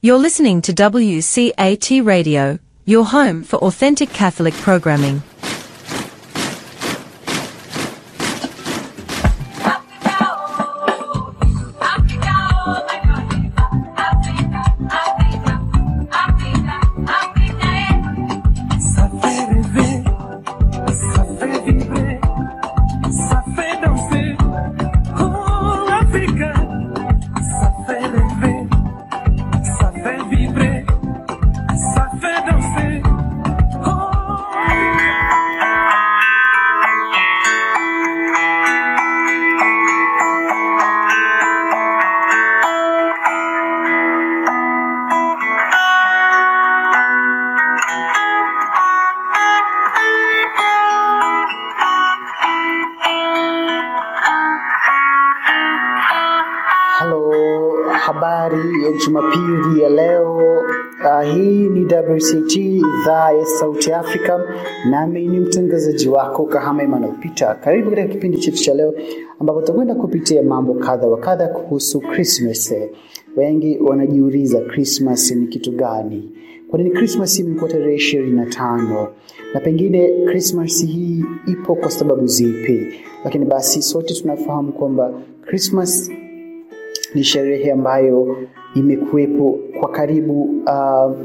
You're listening to WCAT Radio, your home for authentic Catholic programming. Kahama Peter. Karibu katika kipindi chetu cha leo, ambapo tutakwenda kupitia mambo kadha wa kadha kuhusu Christmas. Wengi wanajiuliza Christmas ni kitu gani? Kwa nini Christmas imekuwa tarehe ishirini na tano na pengine Christmas hii ipo kwa sababu zipi? Lakini basi sote tunafahamu kwamba Christmas ni sherehe ambayo imekuwepo kwa karibu uh,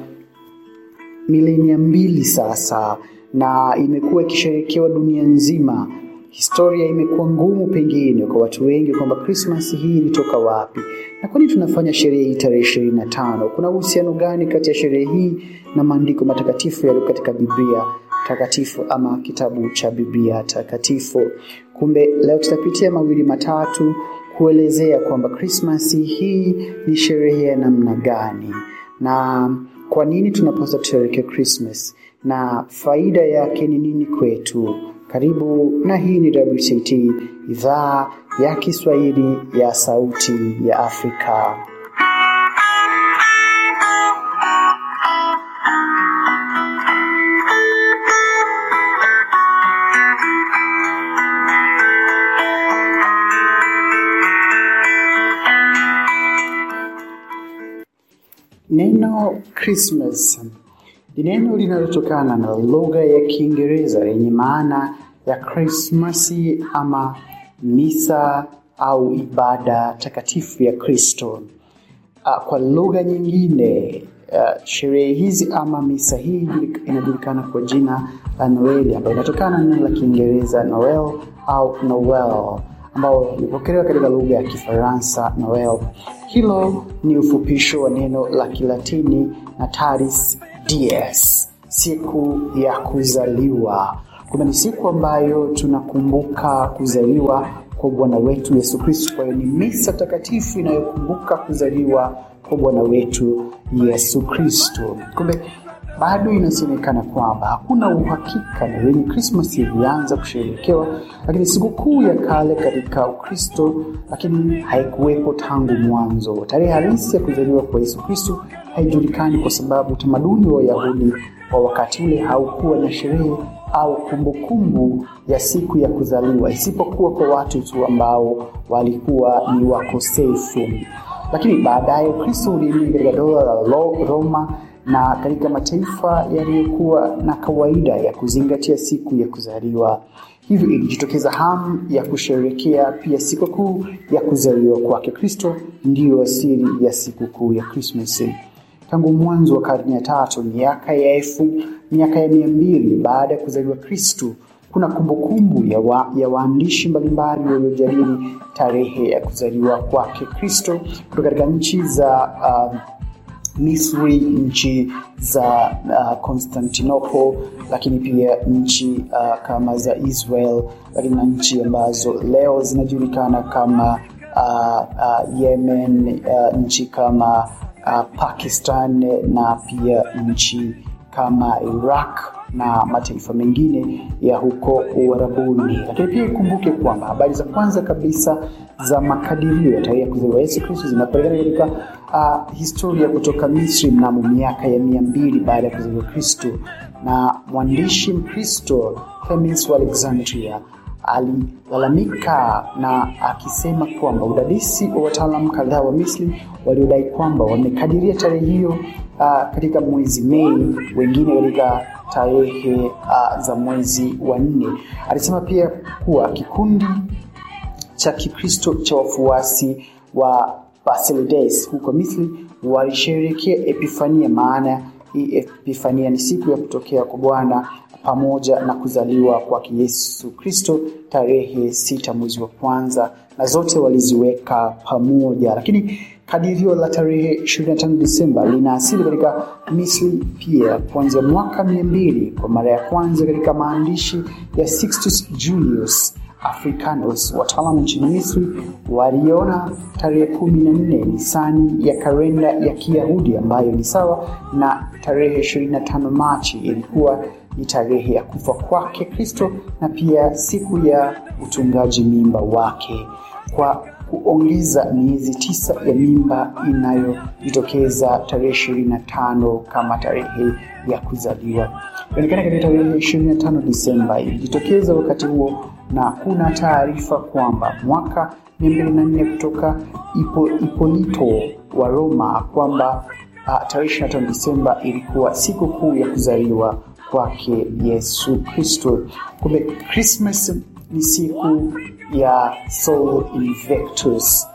milenia mbili sasa na imekuwa ikisherekewa dunia nzima. Historia imekuwa ngumu pengine kwa watu wengi kwamba Christmas hii ilitoka wapi na kwa nini tunafanya sherehe hii tarehe ishirini na tano. Kuna uhusiano gani kati ya sherehe hii na maandiko matakatifu yaliyo katika Biblia takatifu ama kitabu cha Biblia takatifu? Kumbe leo tutapitia mawili matatu kuelezea kwamba Christmas hii ni sherehe ya namna gani na kwa nini tunapaswa tusherehekee Christmas na faida yake ni nini kwetu. Karibu na hii ni WCT idhaa ya Kiswahili ya Sauti ya Afrika. Neno Christmas ni neno linalotokana na lugha ya Kiingereza yenye maana ya Krismasi ama misa au ibada takatifu ya Kristo. Uh, kwa lugha nyingine uh, sherehe hizi ama misa hii inajulikana kwa jina la Noeli ambayo inatokana na neno la Kiingereza Noel au Noel ambao ilipokelewa katika lugha ya Kifaransa Noel. Hilo ni ufupisho wa neno la Kilatini Natalis Dies, siku ya kuzaliwa. Kumbe ni siku ambayo tunakumbuka kuzaliwa kwa Bwana wetu Yesu Kristo. Kwa hiyo ni misa takatifu inayokumbuka kuzaliwa kwa Bwana wetu Yesu Kristo. Kumbe bado inasemekana kwamba hakuna uhakika ni lini Krismas ilianza kusherehekewa, lakini sikukuu ya kale katika Ukristo, lakini haikuwepo tangu mwanzo. Tarehe halisi ya kuzaliwa kwa Yesu Kristo haijulikani kwa sababu utamaduni wa Wayahudi wa wakati ule haukuwa na sherehe au kumbukumbu ya siku ya kuzaliwa, isipokuwa kwa watu tu ambao walikuwa ni wakosefu. Lakini baadaye Ukristo uliingia katika dola la Roma na katika mataifa yaliyokuwa na kawaida ya kuzingatia siku ya kuzaliwa. Hivyo ilijitokeza hamu ya kusherekea pia sikukuu ya kuzaliwa kwake Kristo, ndiyo asili ya sikukuu ya Krismasi. Tangu mwanzo wa karne ya tatu, miaka ya elfu, miaka ya mia mbili baada ya kuzaliwa Kristo, kuna kumbukumbu ya, wa, ya waandishi mbalimbali waliojadili tarehe ya kuzaliwa kwake Kristo kutoka katika nchi za uh, Misri, nchi za uh, lakini pia nchi uh, kama za Israel, lakini na nchi ambazo leo zinajulikana kama uh, uh, Yemen, uh, nchi kama uh, Pakistan na pia nchi kama Iraq na mataifa mengine ya huko Uarabuni. Lakini pia ikumbuke kwamba habari za kwanza kabisa za makadirio ya tarehe ya kuzaliwa Yesu Kristo zinapatikana katika uh, historia kutoka Misri mnamo miaka ya mia mbili baada ya kuzaliwa Kristo, na mwandishi Mkristo Clemens wa Alexandria alilalamika na akisema kwamba udadisi wa wataalamu kadhaa wa Misri waliodai kwamba wamekadiria tarehe hiyo uh, katika mwezi Mei, wengine katika tarehe uh, za mwezi wa nne. Alisema pia kuwa kikundi cha Kikristo cha wafuasi wa Basilides huko Misri walisherehekea Epifania. Maana hii Epifania ni siku ya kutokea kwa Bwana pamoja na kuzaliwa kwa Yesu Kristo tarehe sita mwezi wa kwanza, na zote waliziweka pamoja, lakini kadirio la tarehe 25 Disemba lina asili katika Misri pia kuanzia mwaka 200 kwa mara ya kwanza katika maandishi ya Sixtus Julius Africanus. Wataalamu nchini Misri waliona tarehe kumi na nne Nisani ya kalenda ya Kiyahudi ambayo ni sawa na tarehe 25 Machi ilikuwa ni tarehe ya kufa kwake Kristo na pia siku ya utungaji mimba wake kwa kuongeza miezi tisa ya mimba inayojitokeza tarehe ishirini na tano kama tarehe ya kuzaliwa. Inaonekana katika tarehe ishirini na tano Disemba ilijitokeza wakati huo, na kuna taarifa kwamba mwaka mia mbili na nne kutoka Ipo, Ipolito wa Roma kwamba uh, tarehe 25 Disemba ilikuwa siku kuu ya kuzaliwa kwake Yesu Kristo. Kumbe Christmas ni siku ya Sol Invictus,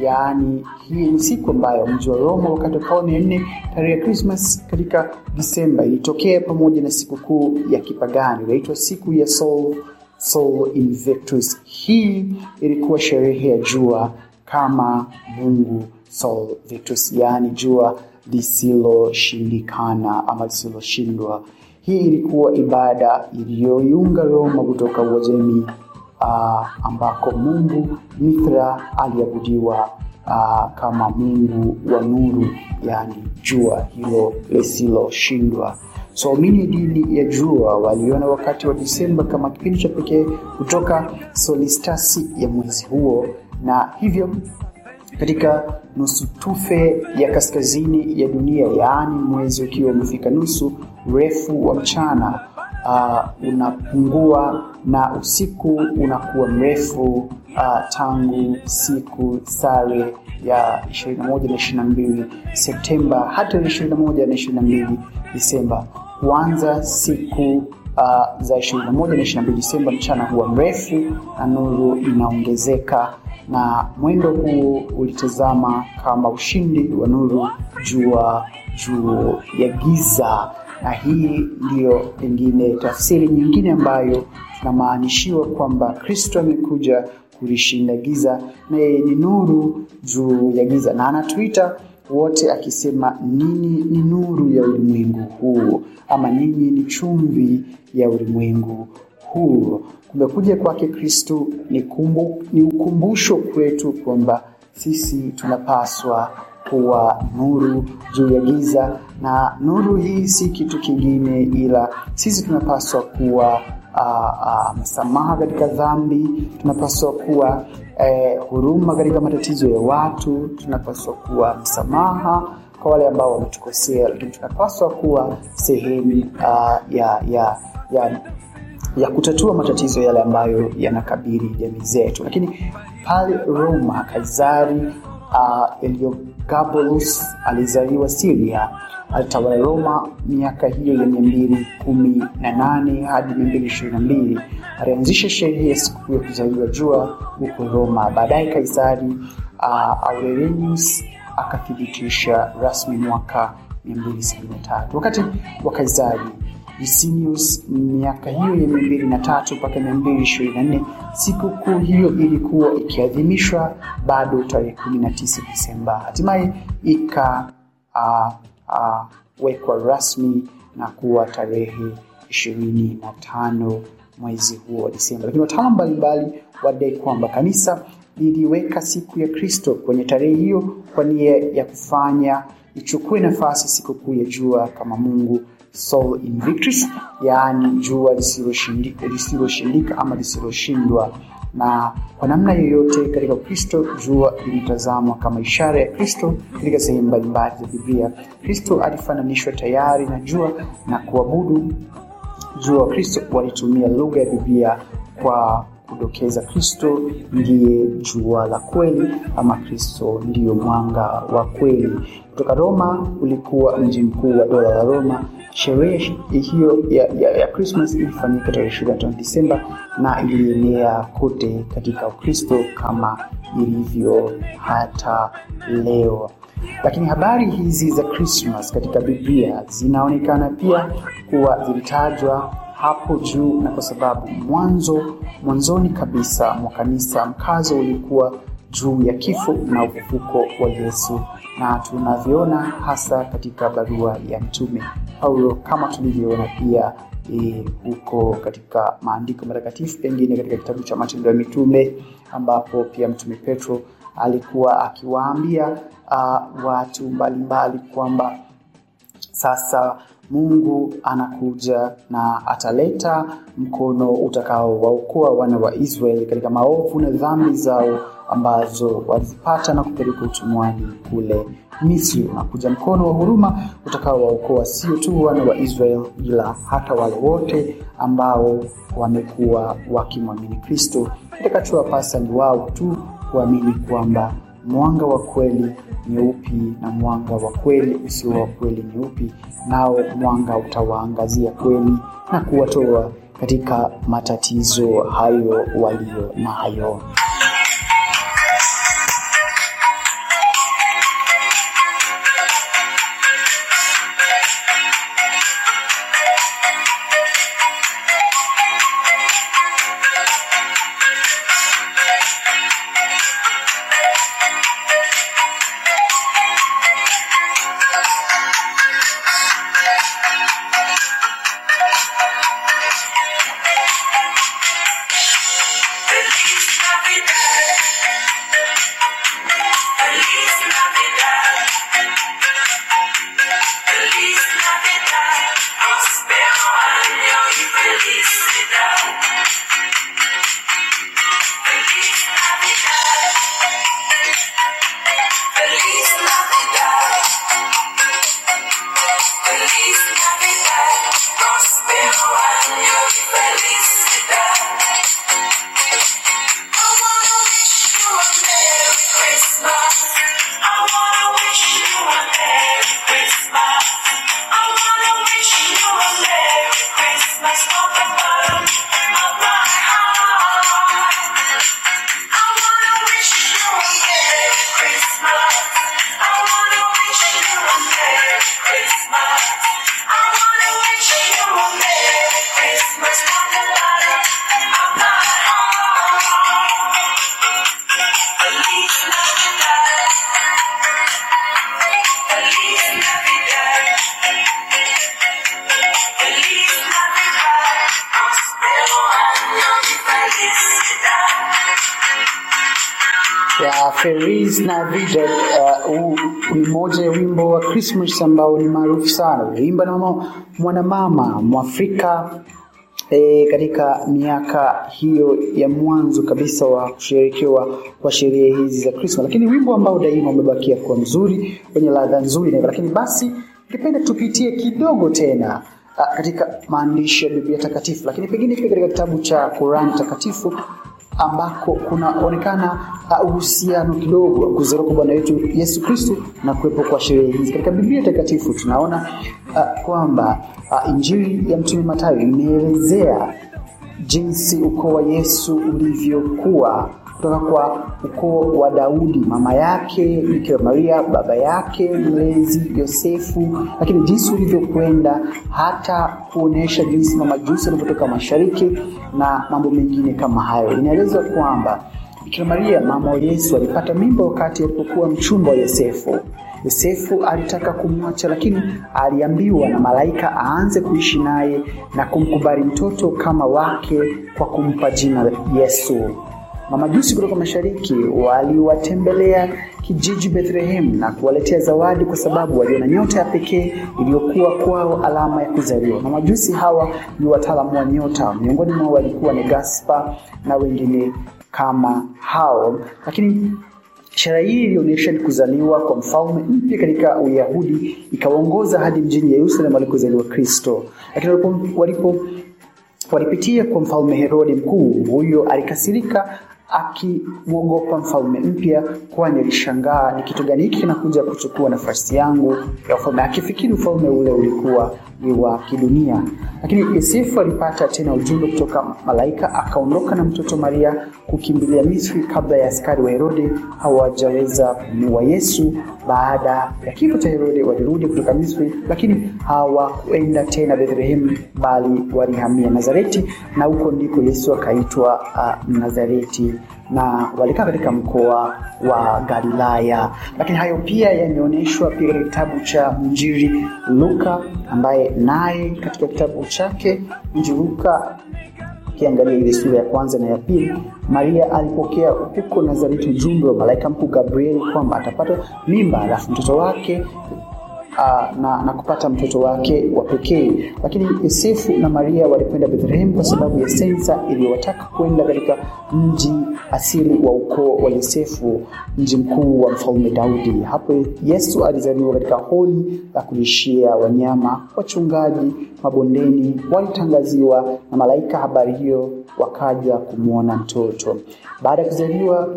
yaani hii ni siku ambayo mji wa Roma wakati wa karne ya nne, tarehe ya Christmas katika Disemba ilitokea pamoja na siku kuu ya kipagani inaitwa siku ya Sol, Sol Invictus. Hii ilikuwa sherehe ya jua kama Mungu Sol Victus, yaani jua lisiloshindikana ama lisiloshindwa. Hii ilikuwa ibada iliyoiunga Roma kutoka Uajemi uh, ambako Mungu Mithra aliabudiwa uh, kama Mungu wa nuru, yaani jua hilo lisiloshindwa. So waumini dini ya jua waliona wakati wa Disemba kama kipindi cha pekee kutoka solistasi ya mwezi huo, na hivyo katika nusu tufe ya kaskazini ya dunia, yaani mwezi ukiwa umefika nusu, urefu wa mchana uh, unapungua na usiku unakuwa mrefu uh, tangu siku sare ya 21 na 22 Septemba hata 21 na 22 Disemba. Kuanza siku uh, za 21 na 22 Disemba, mchana huwa mrefu na nuru inaongezeka. Na mwendo huu ulitazama kama ushindi wa nuru jua juu ya giza, na hii ndiyo pengine tafsiri nyingine ambayo tunamaanishiwa kwamba Kristo amekuja kulishinda giza na yeye ni nuru juu ya giza, na anatuita wote akisema, ninyi ni nuru ya ulimwengu huu, ama ninyi ni chumvi ya ulimwengu huu. Kumekuja kwake Kristo ni, kumbu, ni ukumbusho kwetu kwamba sisi tunapaswa kuwa nuru juu ya giza, na nuru hii si kitu kingine ila sisi tunapaswa kuwa uh, uh, msamaha katika dhambi, tunapaswa kuwa eh, huruma katika matatizo ya watu, tunapaswa kuwa msamaha kwa wale ambao wametukosea, lakini tunapaswa kuwa sehemu uh, ya, ya, ya ya kutatua matatizo yale ambayo yanakabili jamii zetu. Lakini pale Roma, Kaisari uh, Eliogabalus alizaliwa Syria, alitawala Roma miaka hiyo ya mia mbili kumi na nane hadi mia mbili ishirini na mbili. Alianzisha sherehe ya sikukuu ya kuzaliwa jua huko Roma. Baadaye Kaisari uh, Aurelius akathibitisha rasmi mwaka 273 wakati wa Kaisari Licinius miaka hiyo ya mia mbili na tatu mpaka mia mbili ishirini na nne sikukuu hiyo ilikuwa ikiadhimishwa bado tarehe kumi na tisa Disemba. Hatimaye ika uh, uh, rasmi na kuwa tarehe ishirini na tano mwezi huo wa Disemba, lakini wataalamu mbalimbali wadai kwamba kanisa liliweka siku ya Kristo kwenye tarehe hiyo kwa nia ya kufanya ichukue nafasi sikukuu ya jua kama Mungu Sol Invictus, yaani jua lisiloshindika ama lisiloshindwa. Na kwa namna yoyote katika Ukristo, jua lilitazamwa kama ishara ya Kristo katika sehemu mbalimbali za Biblia. Kristo alifananishwa tayari na jua na kuabudu jua wa Kristo walitumia lugha ya Biblia kwa kudokeza Kristo ndiye jua la kweli ama Kristo ndiyo mwanga wa kweli. Kutoka Roma ulikuwa mji mkuu wa dola la Roma. Sherehe hiyo ya, ya, ya Christmas ilifanyika tarehe 25 Disemba na ilienea kote katika Ukristo kama ilivyo hata leo. Lakini habari hizi za Christmas katika Biblia zinaonekana pia kuwa zilitajwa hapo juu, na kwa sababu mwanzo mwanzoni kabisa mwa kanisa mkazo ulikuwa juu ya kifo na ufufuko wa Yesu, na tunavyoona hasa katika barua ya mtume Paulo kama tulivyoona pia e, huko katika maandiko matakatifu, pengine katika kitabu cha Matendo ya Mitume ambapo pia mtume Petro alikuwa akiwaambia uh, watu mbalimbali kwamba sasa Mungu anakuja na ataleta mkono utakaowaokoa wana wa Israeli katika maovu na dhambi zao ambazo walizipata na kupeleka utumwani kule Misri. Unakuja mkono wa huruma utakaowaokoa sio tu wana wa Israeli, ila hata wale wote ambao wamekuwa wakimwamini Kristo. Kitakachowapasa ni wao tu kuamini kwamba mwanga wa kweli ni upi na mwanga wa kweli usio wa kweli ni upi, nao mwanga utawaangazia kweli na kuwatoa katika matatizo hayo walio nayo. Ya Feliz Navidad. Uh, ni moja ya wimbo wa Christmas ambao ni maarufu sana, uliimba na mama mwanamama Mwafrika e, katika miaka hiyo ya mwanzo kabisa wa kusherekewa kwa sherehe hizi za Christmas, lakini wimbo ambao daima umebakia kuwa mzuri wenye ladha nzuri na hivyo. Lakini basi ningependa tupitie kidogo tena a, katika maandishi ya Biblia takatifu, lakini pengine pia katika kitabu cha Qur'an takatifu ambako kunaonekana uh, uhusiano kidogo wa kuzaliwa kwa Bwana wetu Yesu Kristo na kuwepo kwa sherehe hizi. Katika Biblia takatifu tunaona uh, kwamba uh, Injili ya Mtume Mathayo imeelezea jinsi ukoo wa Yesu ulivyokuwa kutoka kwa ukoo wa Daudi, mama yake Bikira Maria, baba yake mlezi Yosefu, lakini jinsi ulivyokwenda hata kuonesha jinsi mamajusi walivyotoka mashariki na mambo mengine kama hayo. Inaelezwa kwamba Bikira Maria mama wa Yesu alipata mimba wakati alipokuwa mchumba wa Yosefu. Yosefu alitaka kumwacha, lakini aliambiwa na malaika aanze kuishi naye na kumkubali mtoto kama wake kwa kumpa jina Yesu. Mamajusi kutoka mashariki waliwatembelea kijiji Bethlehem na kuwaletea zawadi kwa sababu waliona nyota ya pekee iliyokuwa kwao alama ya kuzaliwa. Mamajusi hawa ni wataalamu wa nyota, miongoni mwao walikuwa ni Gaspar na wengine kama hao, lakini Ishara hii ilionyesha ni kuzaliwa kwa mfalme mpya katika Uyahudi, ikawaongoza hadi mjini Yerusalemu alikozaliwa Kristo. Lakini walipo, walipo walipitia kwa mfalme Herode mkuu. Huyo alikasirika akimwogopa mfalme mpya, kwani alishangaa ni kitu gani hiki kinakuja kuchukua nafasi yangu ya ufalme, akifikiri ufalme ule ulikuwa ni wa kidunia. Lakini Yosefu alipata tena ujumbe kutoka malaika, akaondoka na mtoto Maria kukimbilia Misri kabla ya askari wa Herode hawajaweza kumuua Yesu. Baada ya kifo cha Herode walirudi kutoka Misri, lakini hawakwenda tena Bethlehemu, bali walihamia Nazareti, na huko ndiko Yesu akaitwa uh, Nazareti na walikaa katika mkoa wa Galilaya. Lakini hayo pia yameonyeshwa pia katika kitabu cha Mjiri Luka, ambaye naye katika kitabu chake Injili Luka ukiangalia ile sura ya kwanza na ya pili, Maria alipokea huko Nazareti ujumbe wa malaika mkuu Gabrieli kwamba atapata mimba, alafu mtoto wake uh, na, na kupata mtoto wake wa pekee. Lakini Yosefu na Maria walikwenda Bethlehemu kwa sababu ya sensa iliyowataka kwenda katika mji asili wa ukoo wa Yosefu, mji mkuu wa mfalme Daudi. Hapo Yesu alizaliwa katika holi la kulishia wanyama. Wachungaji mabondeni walitangaziwa na malaika habari hiyo, wakaja kumwona mtoto. Baada ya kuzaliwa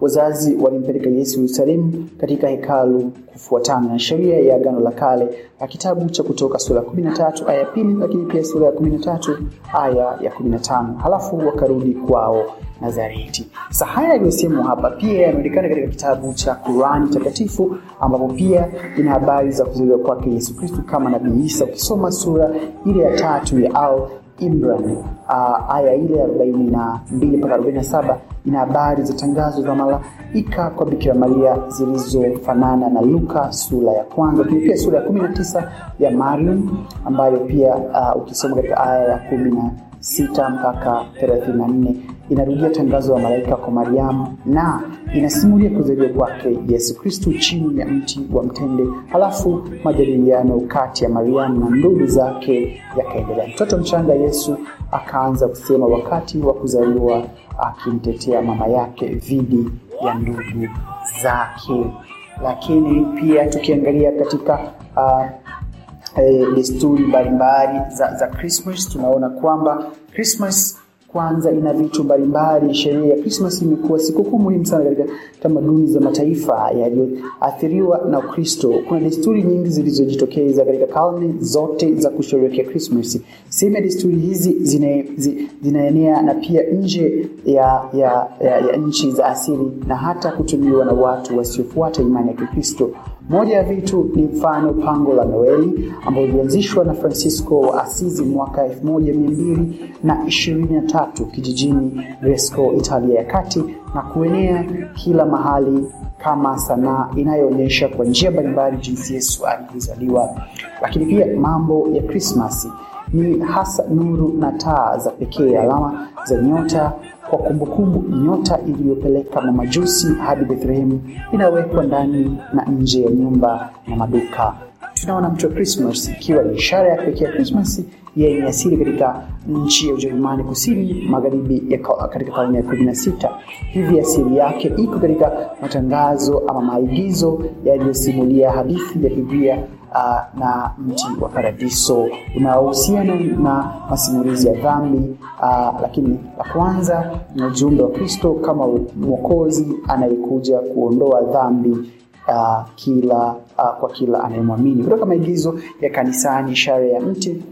Wazazi walimpeleka Yesu Yerusalemu katika hekalu kufuatana na sheria ya Agano la Kale na kitabu cha Kutoka sura ya 13 aya ya pili, lakini pia sura ya 13 aya ya 15, halafu wakarudi kwao Nazareti. Sasa haya yaliyosemwa hapa pia yanaonekana katika kitabu cha Kurani takatifu ambapo pia ina habari za kuzaliwa kwake Yesu Kristo kama Nabii Isa. Ukisoma sura ile ya tatu ya Al Imran uh, aya ile ya 42 mpaka 47 ina habari za tangazo za malaika kwa Bikira Maria zilizofanana na Luka sura ya kwanza, lakini pia sura ya 19 ya Mariam ambayo pia uh, ukisoma katika aya ya kumi na sita mpaka 34 inarudia tangazo la malaika kwa Mariamu na inasimulia kuzaliwa kwake Yesu Kristu chini ya mti wa mtende. Halafu majadiliano kati ya Mariamu na ndugu zake yakaendelea. Mtoto mchanga Yesu akaanza kusema wakati wa kuzaliwa, akimtetea mama yake dhidi ya ndugu zake. Lakini pia tukiangalia katika uh, desturi mbalimbali za, za Christmas tunaona kwamba Christmas kwanza ina vitu mbalimbali. Sherehe ya Christmas imekuwa sikukuu muhimu sana katika tamaduni za mataifa yaliyoathiriwa na Ukristo. Kuna desturi nyingi zilizojitokeza katika karne zote za kusherehekea Christmas. Sehemu ya desturi hizi zinaenea na pia nje ya, ya, ya, ya nchi za asili na hata kutumiwa na watu wasiofuata imani ya Kikristo. Moja ya vitu ni mfano pango la Noeli ambalo lilianzishwa na Francisco wa Asizi mwaka 1223 kijijini Gresco, Italia ya kati na kuenea kila mahali kama sanaa inayoonyesha kwa njia mbalimbali jinsi Yesu alivyozaliwa. Lakini pia mambo ya Krismasi ni hasa nuru na taa za pekee, alama za nyota kwa kumbukumbu. Nyota iliyopeleka mamajusi hadi Bethlehemu inawekwa ndani na nje ya nyumba na maduka. Tunaona mtu wa Krismas ikiwa ni ishara ya pekee ya Krismas yenye asili katika nchi ya Ujerumani kusini magharibi ya ka- katika karne ya kumi na sita. Hivi asili yake iko katika matangazo ama maigizo yaliyosimulia hadithi ya Biblia uh, na mti wa paradiso unaohusiana na masimulizi ya dhambi uh, lakini la kwanza ni ujumbe wa Kristo kama mwokozi anayekuja kuondoa dhambi uh, kila uh, kwa kila anayemwamini. Kutoka maigizo ya kanisani, ishara ya mti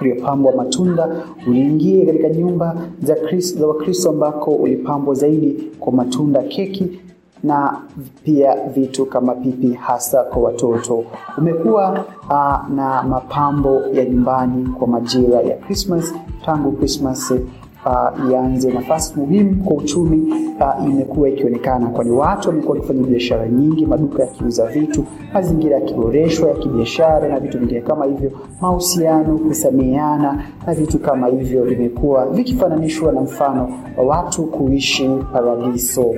uliopambwa matunda uliingie katika nyumba za za Wakristo ambako ulipambwa zaidi kwa matunda, keki na pia vitu kama pipi hasa kwa watoto. Umekuwa uh, na mapambo ya nyumbani kwa majira ya Christmas tangu Christmas uh, ianze nafasi muhimu kwa uchumi uh, imekuwa ikionekana, kwani watu wamekuwa wakifanya biashara nyingi, maduka yakiuza vitu, mazingira yakiboreshwa ya kibiashara na vitu vingine kama hivyo, mahusiano, kusameheana na vitu kama hivyo vimekuwa vikifananishwa na mfano wa watu kuishi paradiso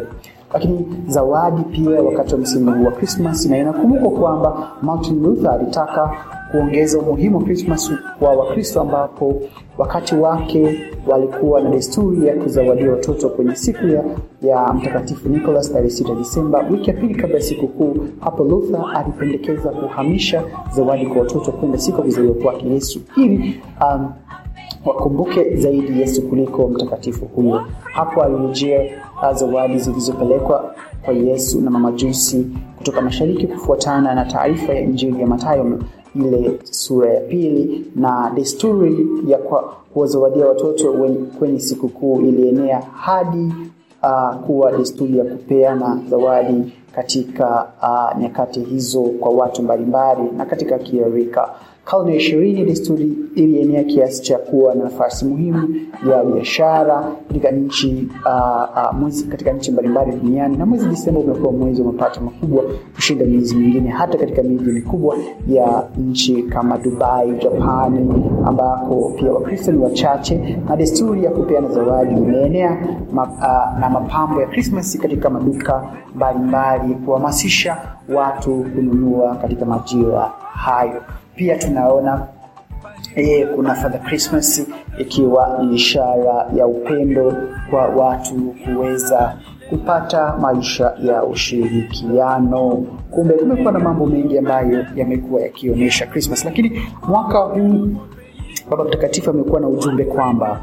lakini zawadi pia wakati wa msimu huu wa Krismas, na inakumbukwa kwamba Martin Luther alitaka kuongeza umuhimu wa Krismas kwa Wakristo, ambapo wakati wake walikuwa na desturi ya kuzawadia watoto kwenye siku ya, ya Mtakatifu Nicholas tarehe 6 Disemba, wiki ya pili kabla ya siku kuu. Hapo Luther alipendekeza kuhamisha zawadi kwa watoto kwenda siku ya kuzaliwa kwake Yesu ili um, wakumbuke zaidi Yesu kuliko mtakatifu huyo. Hapo alirejea zawadi zilizopelekwa kwa Yesu na mamajusi kutoka mashariki kufuatana na taarifa ya Injili ya Mathayo ile sura ya pili, na desturi ya kuwazawadia watoto kwenye sikukuu ilienea hadi uh, kuwa desturi ya kupeana zawadi katika uh, nyakati hizo kwa watu mbalimbali na katika kila rika. Karne ya ishirini desturi ilienea kiasi cha kuwa na nafasi muhimu ya biashara katika nchi uh, uh, mwezi katika nchi mbalimbali duniani, na mwezi Disemba umekuwa mwezi wa mapato makubwa kushinda miezi mingine, hata katika miji mikubwa ya nchi kama Dubai, Japani, ambako pia Wakristo ni wachache, na desturi ya kupeana zawadi imeenea ma, uh, na mapambo ya Krismasi katika maduka mbalimbali kuhamasisha watu kununua katika majira hayo. Pia tunaona e, kuna Father Christmas ikiwa ni ishara ya upendo kwa watu kuweza kupata maisha ya ushirikiano. Kumbe kumekuwa na mambo mengi ambayo yamekuwa yakionyesha Christmas, lakini mwaka huu Baba Mtakatifu amekuwa na ujumbe kwamba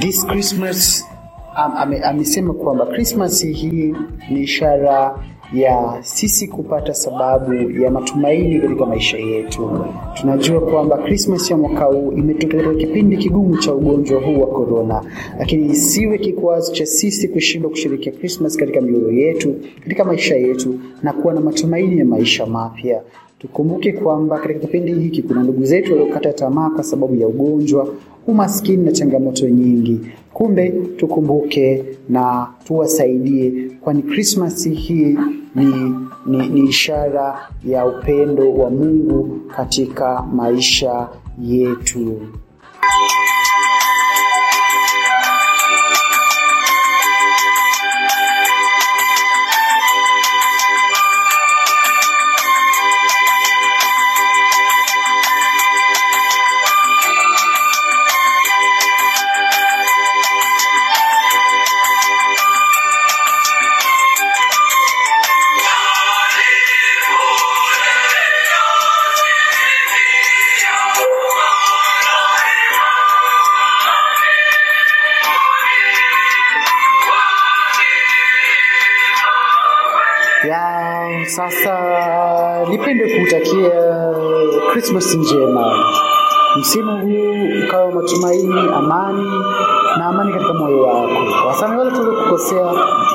this Christmas am- ame- amesema kwamba Christmas hii ni ishara ya sisi kupata sababu ya matumaini katika maisha yetu. Tunajua kwamba Christmas ya mwaka huu imetoka katika kipindi kigumu cha ugonjwa huu wa corona, lakini isiwe kikwazo cha sisi kushindwa kushirikia Christmas katika mioyo yetu, katika maisha yetu na kuwa na matumaini ya maisha mapya. Tukumbuke kwamba katika kipindi hiki kuna ndugu zetu waliokata tamaa kwa sababu ya ugonjwa, umaskini na changamoto nyingi. Kumbe tukumbuke na tuwasaidie, kwani Krismasi hii ni, ni, ni ishara ya upendo wa Mungu katika maisha yetu. Sasa nipende kutakia Christmas njema. Msimu huu ukawa matumaini, amani na amani katika moyo wako. Wasame wale tuliokukosea,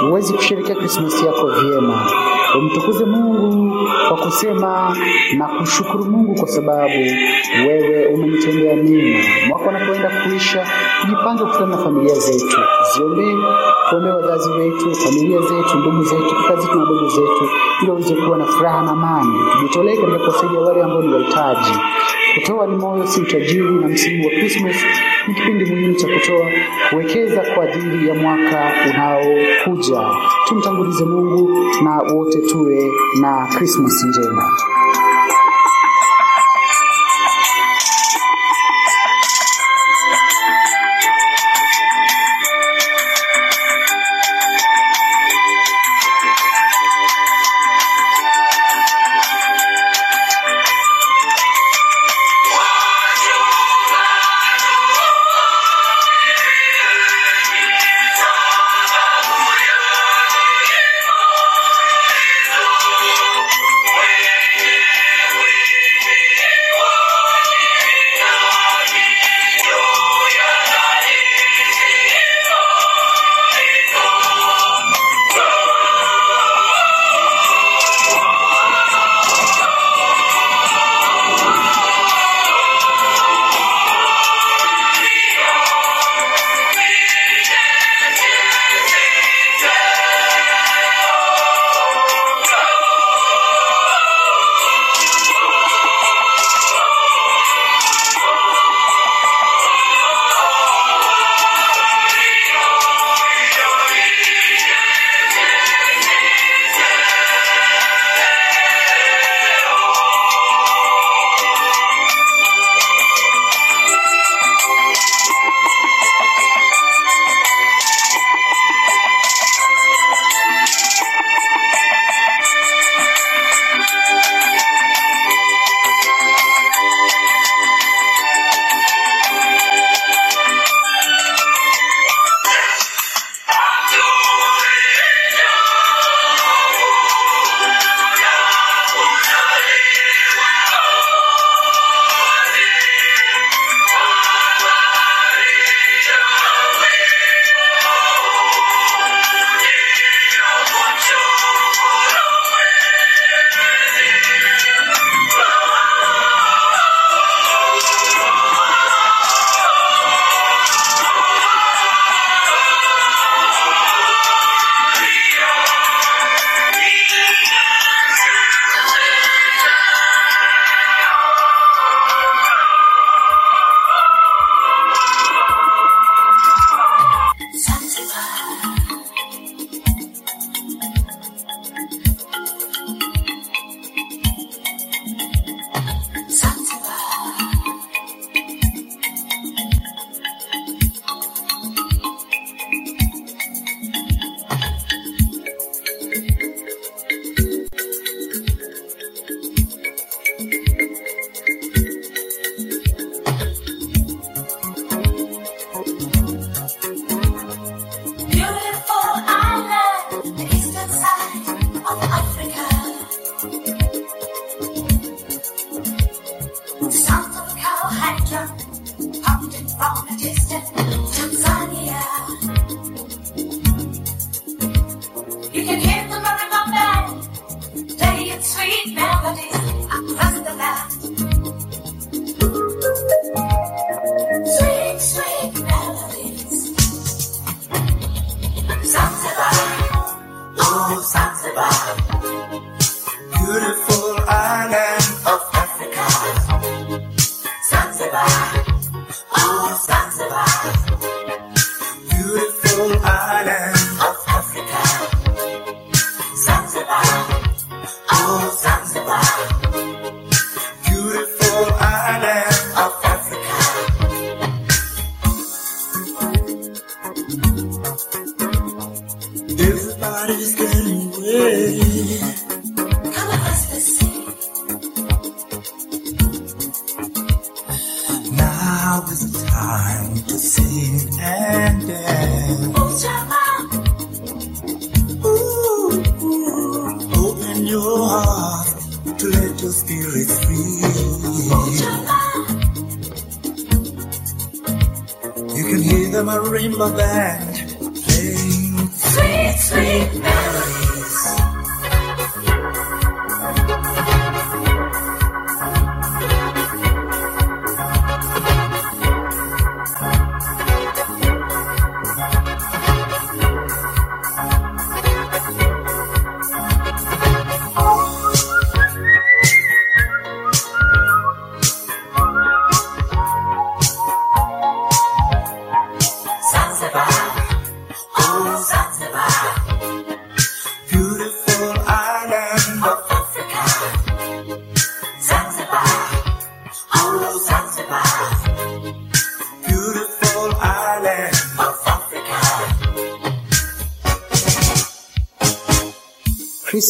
huwezi kusherekea Krismasi yako vyema. Umtukuze Mungu kwa kusema na kushukuru Mungu kwa sababu wewe umenitendea mimi. Mwaka unapoenda kuisha, tujipange kukutana na familia zetu, ziombee, tuombee wazazi wetu, familia zetu, ndugu zetu, kaka zetu na ndugu zetu, ili waweze kuwa na furaha na amani. Tujitolee katika kuwasaidia wale ambao ni wahitaji. Kutoa ni moyo, si utajiri, na msimu wa Christmas ni kipindi muhimu cha kutoa, kuwekeza kwa ajili ya mwaka unaokuja. Tumtangulize Mungu na wote tuwe na Christmas njema.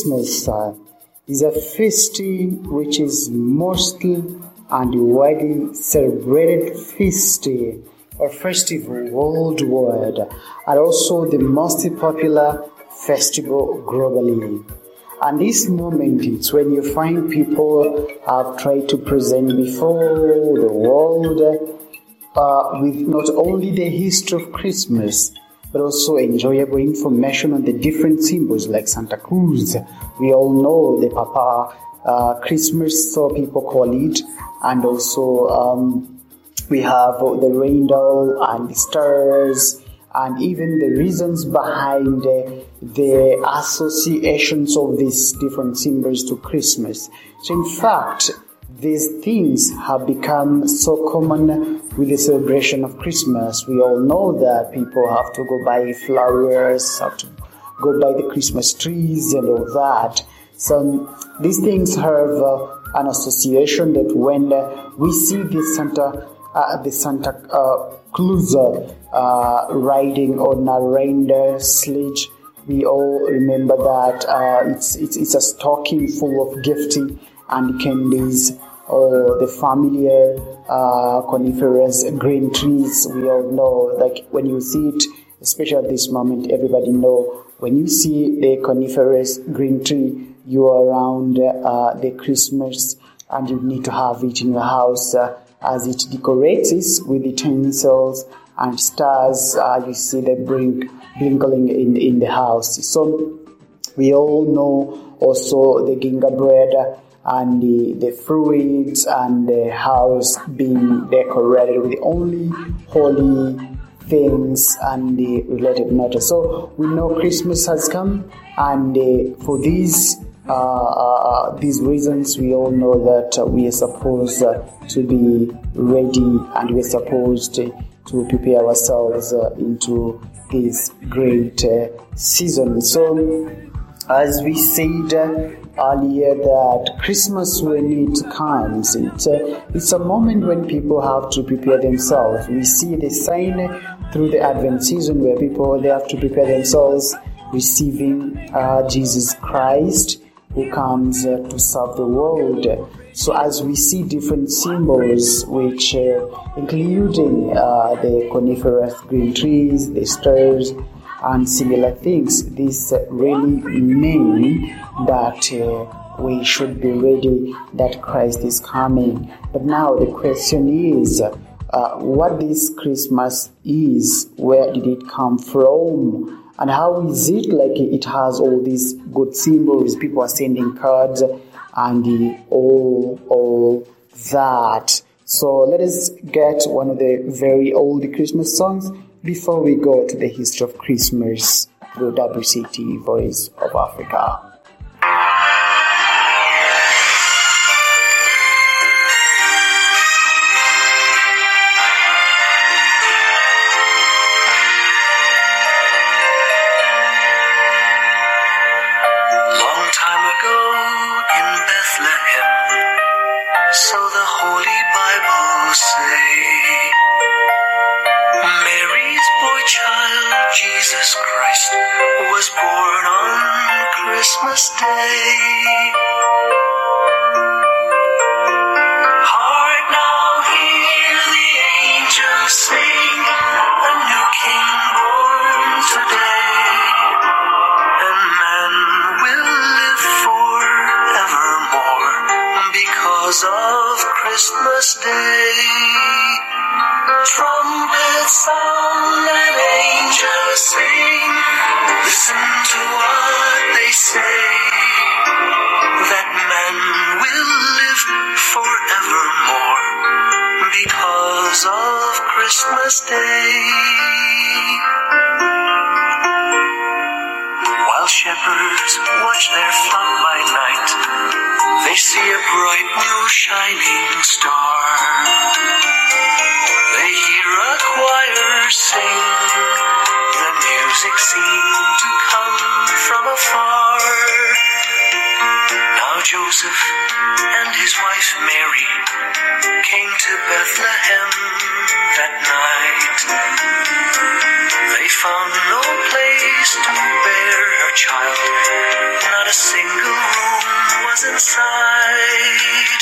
Christmas uh, is a feast which is mostly and widely celebrated feast or festival worldwide and also the most popular festival globally. And this moment is when you find people have tried to present before the world uh, with not only the history of Christmas, but also enjoyable information on the different symbols like Santa Cruz. We all know the Papa uh, Christmas, so people call it, and also um, we have the rainbow and the stars, and even the reasons behind uh, the associations of these different symbols to Christmas. So, in fact, these things have become so common with the celebration of Christmas. We all know that people have to go buy flowers, have to go buy the Christmas trees and all that. So these things have uh, an association that when uh, we see the Santa, uh, the Santa uh, Claus uh, riding on a reindeer sledge, we all remember that uh, it's, it's it's a stocking full of gifting and candies or the familiar uh, coniferous green trees we all know like when you see it especially at this moment everybody know. When you see the coniferous green tree you are around uh, the christmas and you need to have it in your house uh, as it decorates it with utensils and stars uh, you see the blink blinkling in, in the house. So we all know also the gingerbread and the, the fruits and the house being decorated with only holy things and the related matters. So we know Christmas has come, and uh, for these uh, uh, these reasons, we all know that uh, we are supposed uh, to be ready and we're supposed to, prepare ourselves uh, into this great uh, season. So as we said uh, earlier that Christmas when it comes, it's a, it's a moment when people have to prepare themselves. We see the sign through the Advent season where people they have to prepare themselves receiving uh, Jesus Christ who comes uh, to serve the world. So as we see different symbols, which uh, including uh, the coniferous green trees, the stars, and similar things, this really mean that uh, we should be ready that Christ is coming. But now the question is, uh, what this Christmas is, where did it come from? And how is it like it has all these good symbols? People are sending cards and the, all, all that. So let us get one of the very old Christmas songs before we go to the history of Christmas through WCT Voice of Africa. Shepherds watch their flock by night, they see a bright new shining star. They hear a choir sing, the music seemed to come from afar. Now Joseph and his wife Mary came to Bethlehem found no place to bear her child, not a single room was inside.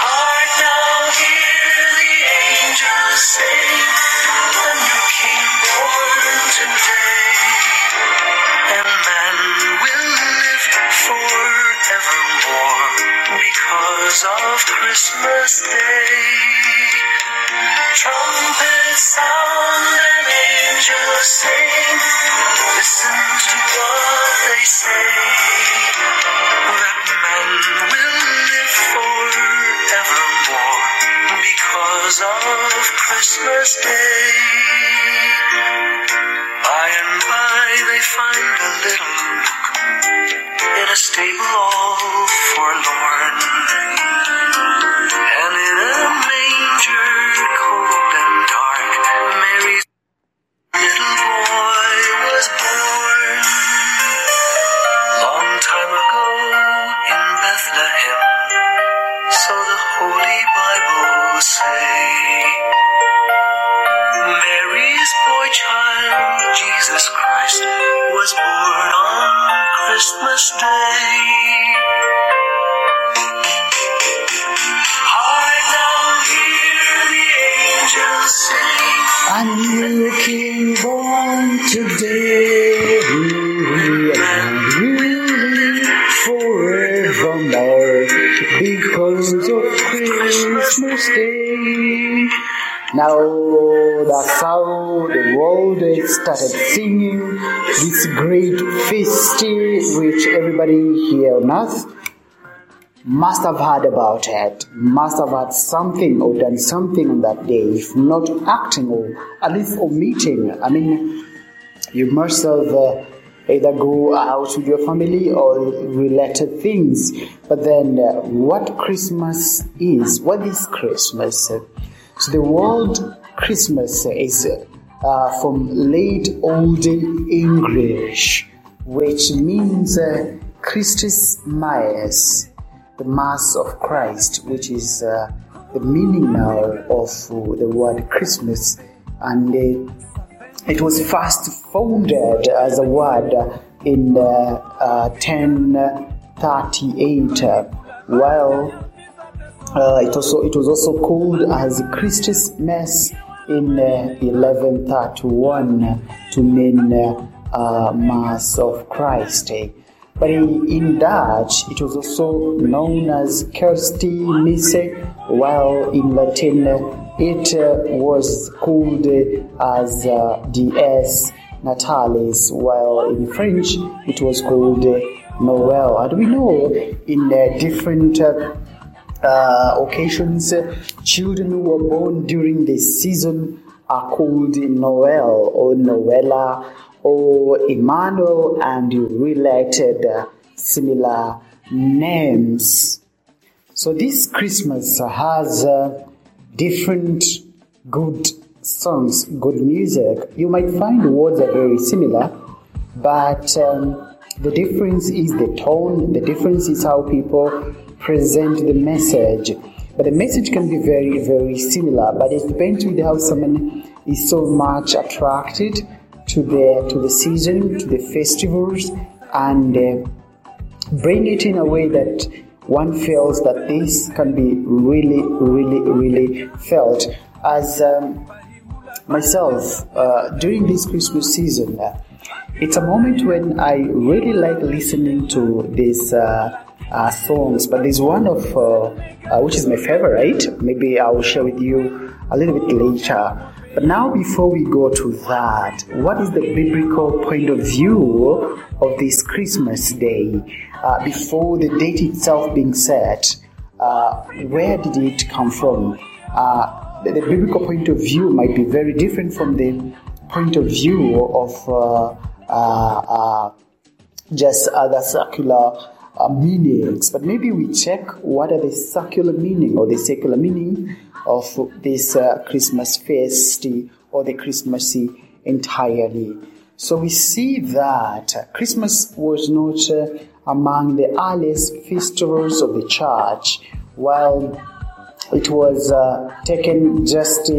Heart now hear the angels sing, the new king born today, and man will live forevermore because of Christmas sing. Must have heard about it, must have had something or done something on that day, if not acting or at least omitting. I mean, you must have uh, either go out with your family or related things. But then, uh, what Christmas is? What is Christmas? So the word Christmas is uh, from late Old English, which means uh, Christus Mass, the Mass of Christ, which is uh, the meaning now of uh, the word Christmas. And uh, it was first founded as a word in uh, uh, 1038, uh, while uh, it also it was also called as Christus Mass in uh, 1131 to mean uh, Mass of Christ. eh. But in, Dutch, it was also known as Kersti Misse, while in Latin it uh, was called uh, as uh, Dies Natalis, while in French it was called uh, Noel. And we know in uh, different uh, uh, occasions, children who were born during this season are called Noel or Noella or Emmanuel and related uh, similar names. So this Christmas has uh, different good songs, good music. You might find words are very similar, but um, the difference is the tone, the difference is how people present the message. But the message can be very, very similar, but it depends with how someone is so much attracted to the to the season, to the festivals, and uh, bring it in a way that one feels that this can be really, really, really felt. As um, myself, uh, during this Christmas season, uh, it's a moment when I really like listening to these uh, uh, songs, but there's one of uh, uh, which is my favorite. Maybe I will share with you a little bit later. But now, before we go to that, what is the biblical point of view of this Christmas day? Uh, before the date itself being set, uh, where did it come from? Uh, the, the biblical point of view might be very different from the point of view of uh, uh, uh, just other circular meanings. But maybe we check what are the circular meaning or the secular meaning of this uh, Christmas feast or the Christmassy entirely. So we see that Christmas was not uh, among the earliest festivals of the church, while it was uh, taken just uh,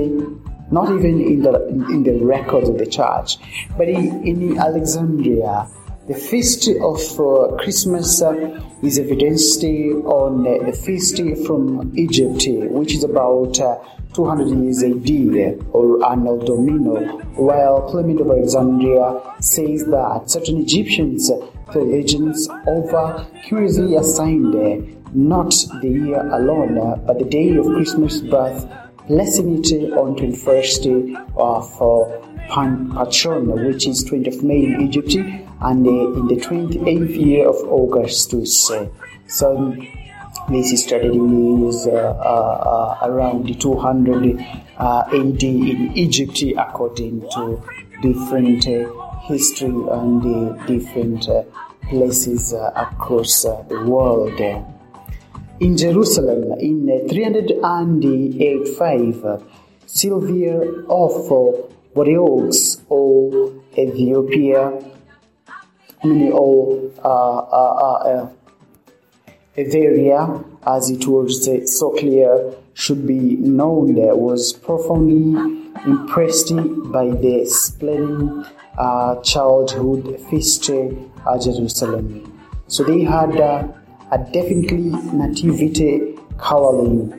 not even in the in the records of the church, but in, in Alexandria. The feast of uh, Christmas uh, is evidenced on uh, the feast from Egypt, which is about uh, 200 years AD or Anno Domino, while Clement of Alexandria says that certain Egyptians theologians over curiously assigned not the year alone, but the day of Christmas birth, it on 21st of uh, Pan which is 20th of May in Egypt, and uh, in the 28th year of Augustus. Uh, so this is trading is uh, uh, around 200 uh, AD in Egypt, according to different uh, history and different places across the world. In Jerusalem, in uh, 385, uh, Sylvia of uh, Bordeaux, or Ethiopia, I mean, or uh, uh, uh, uh, as it was uh, so clear should be known, was profoundly impressed by the splendid uh, childhood feast at Jerusalem. So they had uh, a definitely nativity caroling.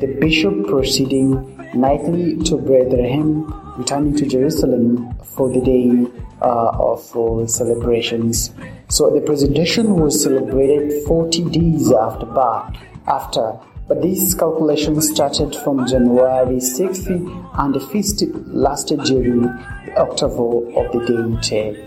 The bishop proceeding nightly to Bethlehem, returning to Jerusalem for the day uh, of uh, celebrations. So the presentation was celebrated 40 days after birth, after. But this calculation started from January 6th and the feast lasted during the octave of the deity.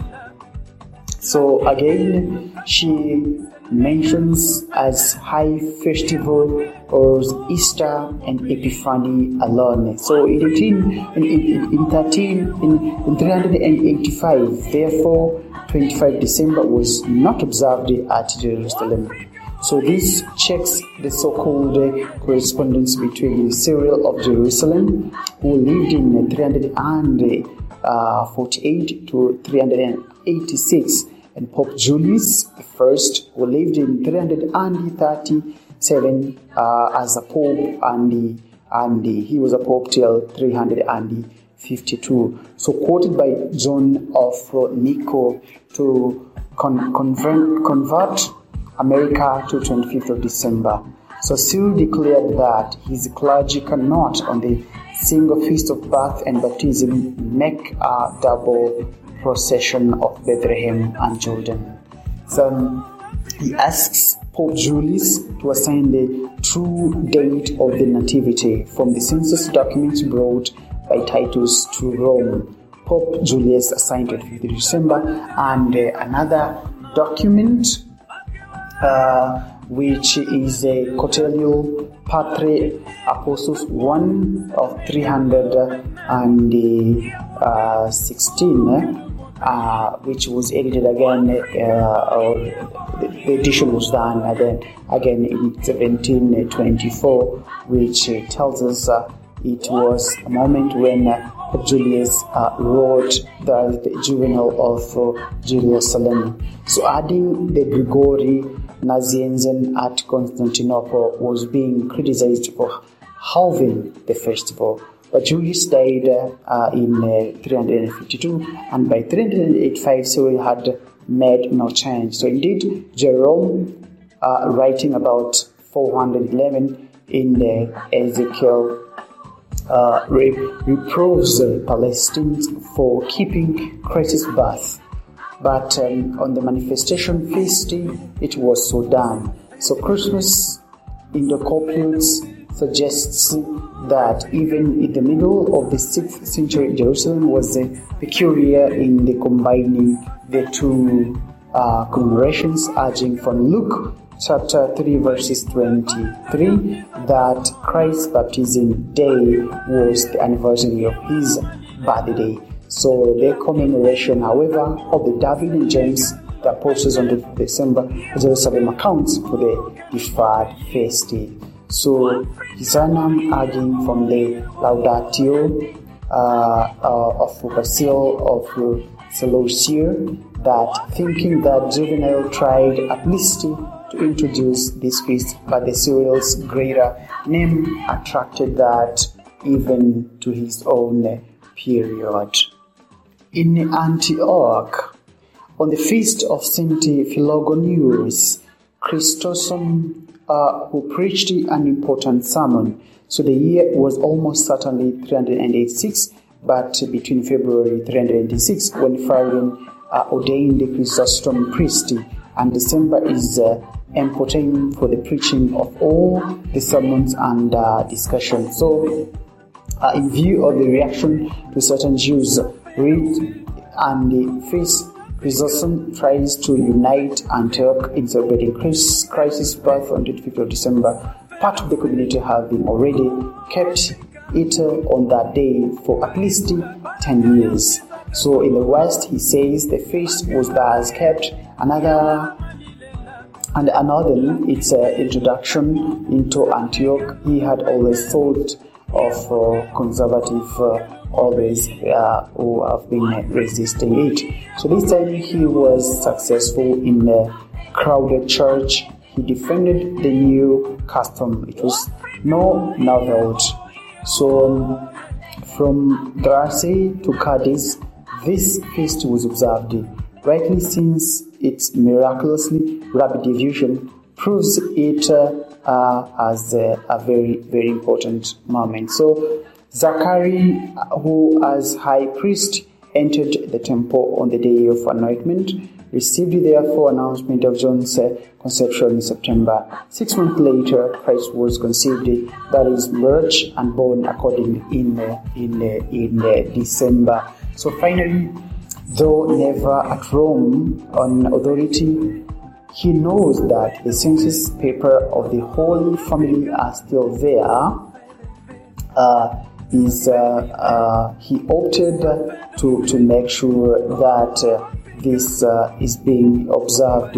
So again, she mentions as high festival or Easter and Epiphany alone. So in 18, in, in, in 13, in, in 385, therefore 25 December was not observed at Jerusalem. So this checks the so-called uh, correspondence between the Cyril of Jerusalem, who lived in 348 to 386, and Pope Julius I, who lived in 337 uh, as a pope, and, and he was a pope till 352. So quoted by John of Nikiu to con- convert, convert America to 25th of December. So Cyril declared that his clergy cannot, on the single feast of birth and baptism, make a double procession of Bethlehem and Jordan. So he asks Pope Julius to assign the true date of the Nativity from the census documents brought by Titus to Rome. Pope Julius assigned 25th December, and uh, another document uh, which is a Cotelio Patri Apostles 1 of 316, uh, which was edited again, uh, the, the edition was done and then again in 1724, which uh, tells us uh, it was a moment when uh, Julius wrote the, the Juvenal of uh, Jerusalem. So adding the Gregory Nazianzen at Constantinople was being criticized for halving the festival. But Julius died uh, in uh, 352, and by 385, Cyril had made no change. So indeed, Jerome, uh, writing about 411 in Ezekiel uh, re- reproves the Palestinians for keeping Christ's birth. But um, on the manifestation feast, it was so done. So Christmas in the couplets suggests that even in the middle of the 6th century, Jerusalem was uh, peculiar in the combining the two uh, commemorations, urging from Luke chapter 3 verses 23 that Christ's baptism day was the anniversary of his birthday. So the commemoration, however, of the David and James, the apostles on the December Jerusalem accounts for the deferred festive. So Hisanam adding from the Laudatio uh, uh, of Basil of Seleucia that thinking that Juvenal tried at least to introduce this feast, but the Cyril's greater name attracted that even to his own period. In Antioch, on the feast of Saint Philogonius, Chrysostom, uh, who preached an important sermon. So the year was almost certainly 386, but between February 386, when Flavian uh, ordained the Chrysostom priest, and December is uh, important for the preaching of all the sermons and uh, discussions. So, uh, in view of the reaction to certain Jews, read and feast Chrysostom tries to unite Antioch in celebrating Christ, Christ's birth on the 25th of December. Part of the community been already kept it on that day for at least 10 years. So in the West, he says the feast was thus kept. Another and another, its uh, introduction into Antioch, he had always thought of uh, conservative uh, always uh, who have been resisting it. So this time he was successful in a crowded church. He defended the new custom. It was no novelty. So um, from Darcy to Cadiz, this feast was observed. Rightly since its miraculously rapid diffusion proves it uh, uh, as a, a very, very important moment. So Zachary, who as high priest entered the temple on the day of anointment, received therefore announcement of John's uh, conception in September. Six months later, Christ was conceived, that is, merged and born according in uh, in uh, in December. So finally, though never at Rome on authority, he knows that the census paper of the Holy Family are still there. Uh, is uh, uh, he opted to, to make sure that uh, this is being observed,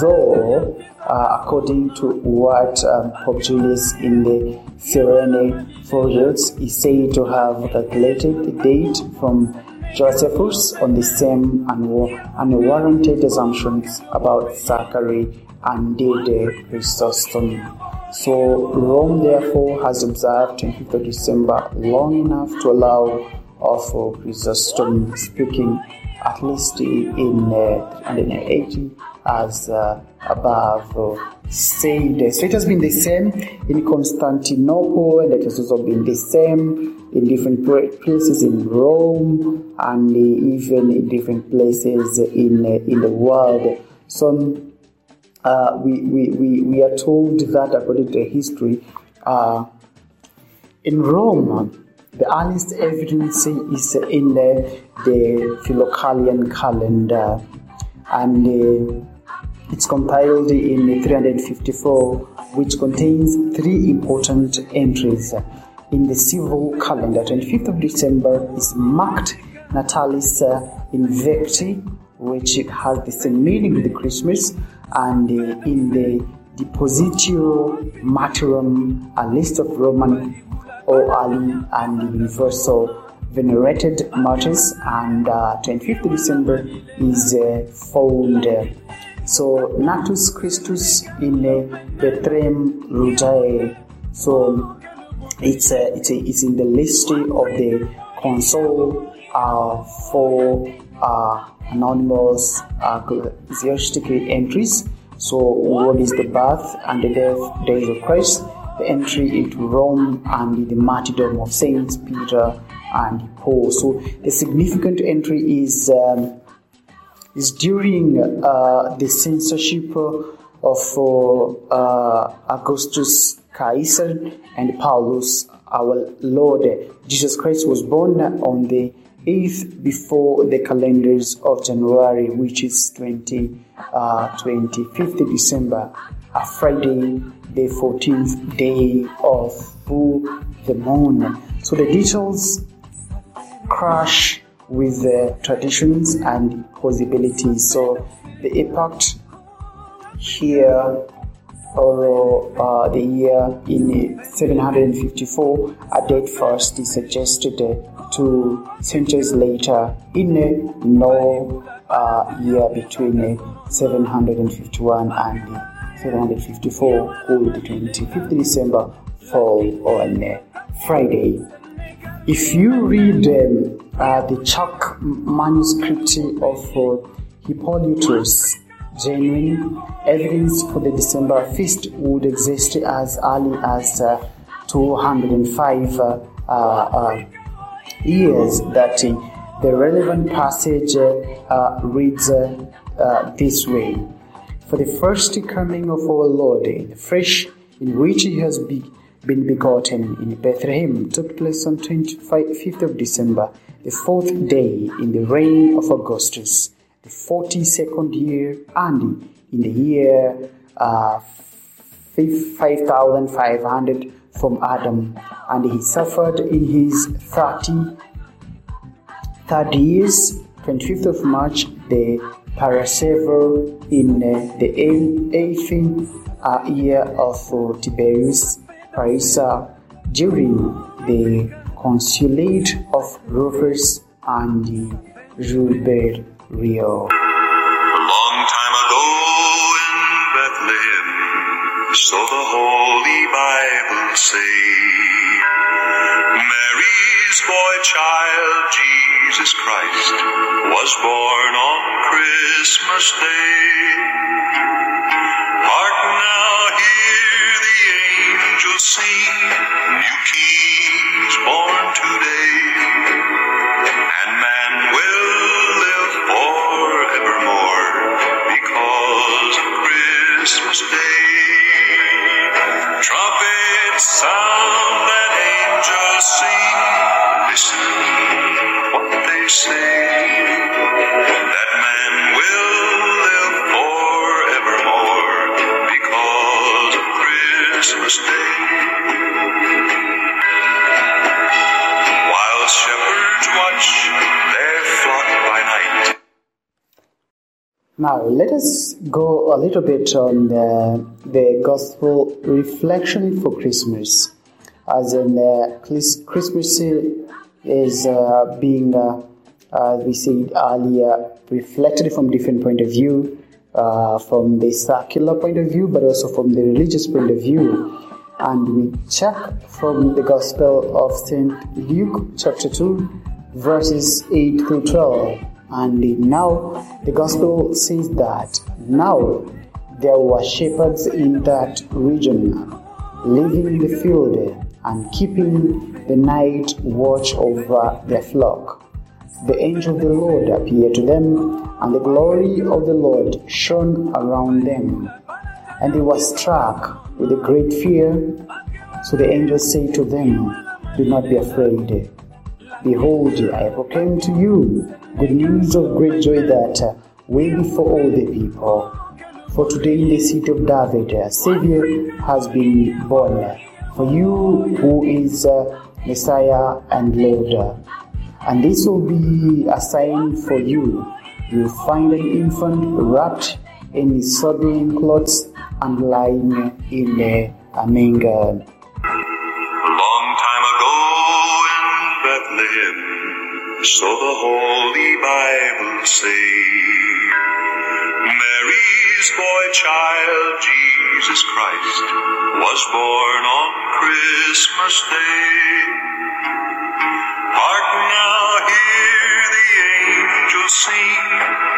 though uh, according to what um, Pope Julius in the Serene Foliots is said to have calculated the date from Josephus on the same unwa- unwarranted assumptions about Zachary and did Chrysostom. So Rome therefore has observed 25th of December long enough to allow of Chrysostom speaking at least in uh, 380 as uh, above uh, said. So it has been the same in Constantinople and it has also been the same in different places in Rome and even in different places in, uh, in the world. So uh, we, we, we, are told that according to history, uh, in Rome, the earliest evidence is in the, the Philocalian calendar, and uh, it's compiled in 354, which contains three important entries. In the civil calendar, 25th of December is marked Natalis uh, Invicti, which has the same meaning with Christmas, and uh, in the Depositio Martyrum, a list of Roman or early and universal venerated martyrs, and uh, 25th December is uh, found. So Natus Christus in uh, Bethlehem Rudae. So it's uh, it's, it's in the list of the console uh, for uh, anonymous uh, entries. So what is the birth and the death days of Christ? The entry into Rome and the martyrdom of Saints Peter and Paul. So the significant entry is um, is during uh, the censorship of uh, uh, Augustus Caesar and Paulus, our Lord Jesus Christ was born on the 8th before the calendars of January, which is 20, uh, 25th December, a Friday, the 14th day of full the moon. So the details crash with the traditions and possibilities. So the epoch here or uh, the year in 754, a date first is suggested two centuries later in a no uh, year between uh, 751 and uh, 754, called the 25th December, fall on Friday. If you read um, uh, the chalk manuscript of uh, Hippolytus, genuine evidence for the December feast would exist as early as uh, 205 uh, uh, years. That the relevant passage uh, uh, reads this way: For the first coming of our Lord, the fresh in which He has be, been begotten in Bethlehem took place on 25th of December, the fourth day in the reign of Augustus, the 42nd year, and in the year uh, 5500 from Adam, and he suffered in his 30 third years, 25th of March, the Parasceve in uh, the eighth uh, year of uh, Tiberius Parisa during the consulate of Rufus and Rupert Rio. A long time ago in Bethlehem, so the Holy Bible say, Mary's boy child, Jesus Christ, was born on Christmas Day. Hark now, hear the angels sing, new kings born today. Now, let us go a little bit on the, the gospel reflection for Christmas. As in, uh, Christmas is uh, being, uh, as we said earlier, reflected from different point of view, uh, from the secular point of view, but also from the religious point of view. And we check from the Gospel of St. Luke, chapter 2, verses 8 through 12. And now the Gospel says that now there were shepherds in that region living in the field and keeping the night watch over their flock. The angel of the Lord appeared to them, and the glory of the Lord shone around them. And they were struck with a great fear. So the angel said to them, Do not be afraid. Behold, I proclaim to you good news of great joy that uh, will be for all the people. For today in the city of David, a Savior has been born for you who is uh, Messiah and Lord. And this will be a sign for you. You will find an infant wrapped in swaddling clothes and lying in a manger. So the Holy Bible say, Mary's boy child, Jesus Christ, was born on Christmas Day. Hark now, hear the angels sing,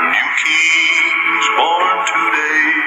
new kings born today.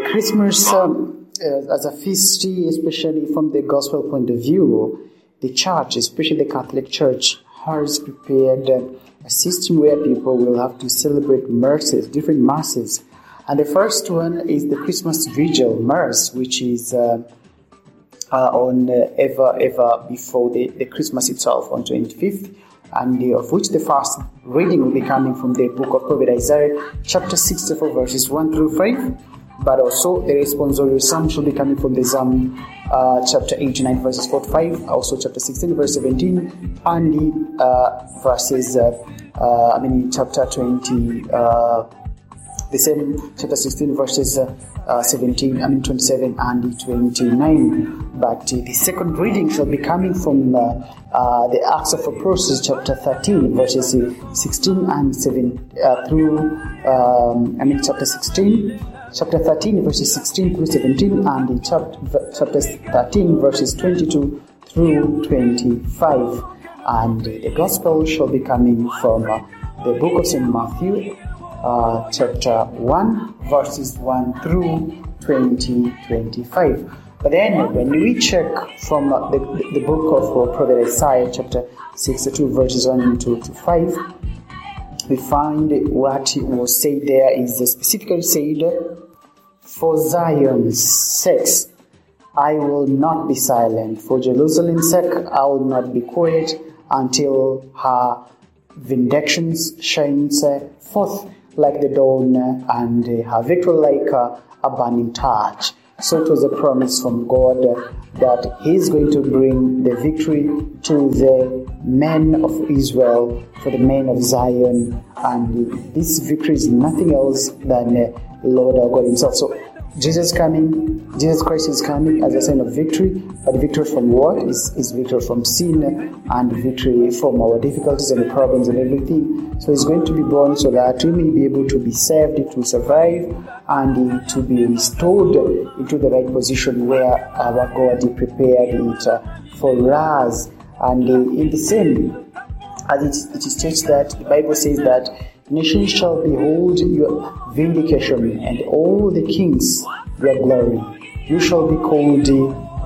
The, the Christmas um, uh, as a feast especially from the gospel point of view, the church, especially the Catholic Church, has prepared a system where people will have to celebrate masses, different masses. And the first one is the Christmas Vigil Mass, which is uh, uh, on uh, ever ever before the, the Christmas itself on 25th, and uh, of which the first reading will be coming from the book of Prophet Isaiah, chapter 64, verses 1 through 5. But also the responsorial psalm should be coming from the Psalm uh, chapter 89, verses 4 to 5, also chapter 16, verse 17, and the uh, verses, uh, uh, I mean, chapter 20. Uh, the same chapter 16 verses uh, uh, 17 i mean 27 and 29 but the second reading shall be coming from the acts of apostles chapter 13 verses uh, 16 and 7 uh, through um, i mean chapter 16 chapter 13 verses 16 through 17 and chapter, chapter 13 verses 22 through 25 and the gospel shall be coming from uh, the book of st matthew uh, chapter 1, verses 1 through 20, 25. But then, when we check from uh, the, the book of uh, Prophet Isaiah, chapter 62, verses 1 to, to 5, we find what was said there is specifically said, For Zion's sake, I will not be silent. For Jerusalem's sake, I will not be quiet until her vindictions shines forth like the dawn and her victory like a burning torch. So it was a promise from God that He is going to bring the victory to the men of Israel, for the men of Zion, and this victory is nothing else than Lord our God Himself. So Jesus coming, Jesus Christ is coming as a sign of victory, but victory from what? Is, is victory from sin and victory from our difficulties and problems and everything. So he's going to be born so that we may be able to be saved, to survive, and to be restored into the right position where our God prepared it uh, for us. And uh, in the same, as it, it states that the Bible says that nations shall behold your vindication and all the kings your glory. You shall be called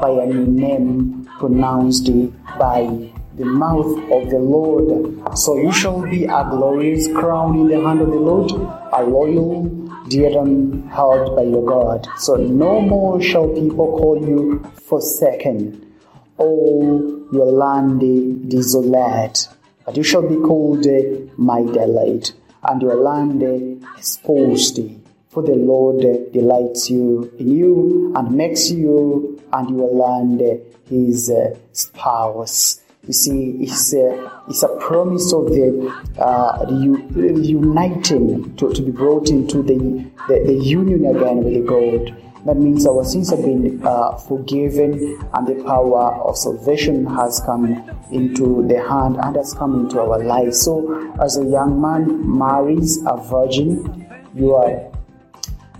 by a name pronounced by the mouth of the Lord. So you shall be a glorious crown in the hand of the Lord, a royal diadem held by your God. So no more shall people call you forsaken, all your land desolate. But you shall be called my delight, and your land exposed. For the Lord delights you in you and makes you and your land his spouse. You see, it's a, it's a promise of the, uh, uniting to, to be brought into the, the, the union again with God. That means our sins have been uh, forgiven and the power of salvation has come into the hand and has come into our lives. So, as a young man marries a virgin, your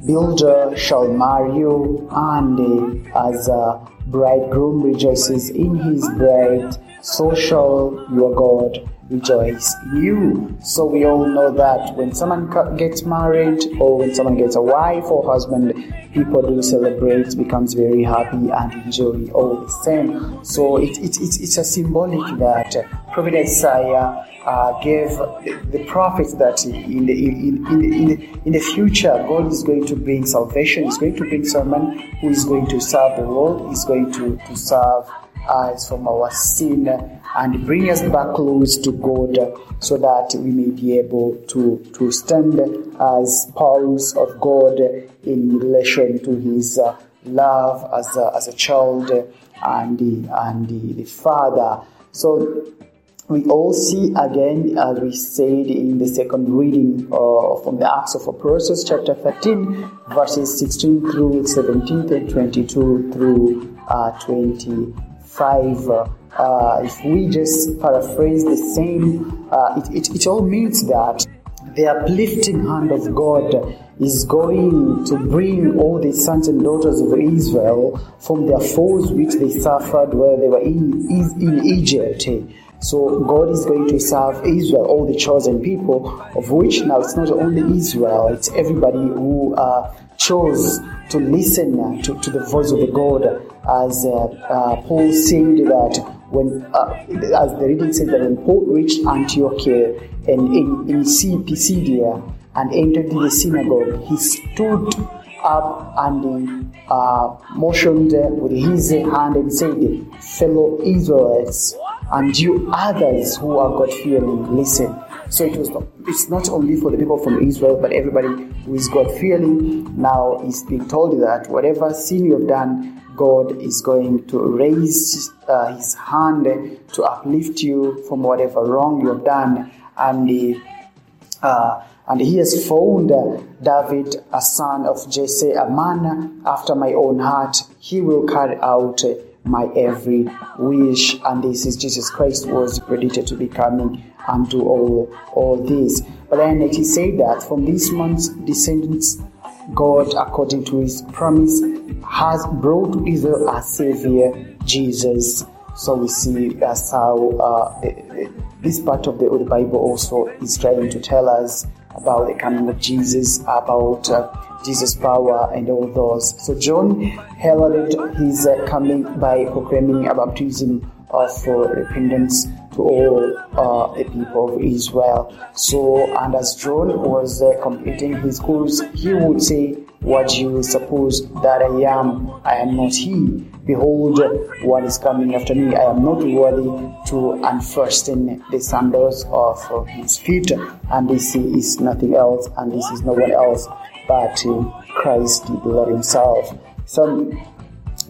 builder shall marry you, and uh, as a bridegroom rejoices in his bride, so shall your God rejoice you. So we all know that when someone gets married or when someone gets a wife or husband, people do celebrate, becomes very happy and enjoy all the same. So it, it, it, it's a symbolic that Prophet Isaiah uh, gave the, prophets that in the, in, in, in, the, in the future God is going to bring salvation, He's going to bring someone who is going to serve the world, is going to, to serve us from our sin and bring us back close to God so that we may be able to, to stand as spouse of God in relation to His uh, love as a, as a child and the, and the, the Father. So we all see again, as we said in the second reading uh, from the Acts of Apostles, chapter 13, verses 16 through 17 and 22 through uh, 25. Uh, if we just paraphrase the same, uh, it, it, it all means that the uplifting hand of God is going to bring all the sons and daughters of Israel from their foes which they suffered where they were in, in Egypt. So God is going to serve Israel, all the chosen people, of which now it's not only Israel, it's everybody who uh, chose to listen to, to the voice of the God, as uh, uh, Paul said that when, uh, as the reading said that when Paul reached Antioch and in, in Pisidia and entered the synagogue, he stood up and uh, motioned with his hand and said, Fellow Israelites, and you others who are God fearing, listen. So it was not, it's not only for the people from Israel, but everybody who is God fearing now is being told that whatever sin you have done, God is going to raise uh, His hand to uplift you from whatever wrong you have done, and uh, and he has found David, a son of Jesse, a man after my own heart. He will carry out my every wish. And this is Jesus Christ was predicted to be coming and do all, all this. But then it is said that from this man's descendants, God, according to his promise, has brought to Israel a savior, Jesus. So we see that's how uh, this part of the, Old Bible also is trying to tell us about the coming of Jesus, about uh, Jesus' power and all those. So John heralded his uh, coming by proclaiming a baptism of uh, repentance to all uh, the people of Israel. So, and as John was uh, completing his course, he would say, What you suppose that I am, I am not he. Behold, what is coming after me. I am not worthy to unfasten the sandals of his feet. And this is nothing else, and this is no one else but uh, Christ, the Lord Himself. So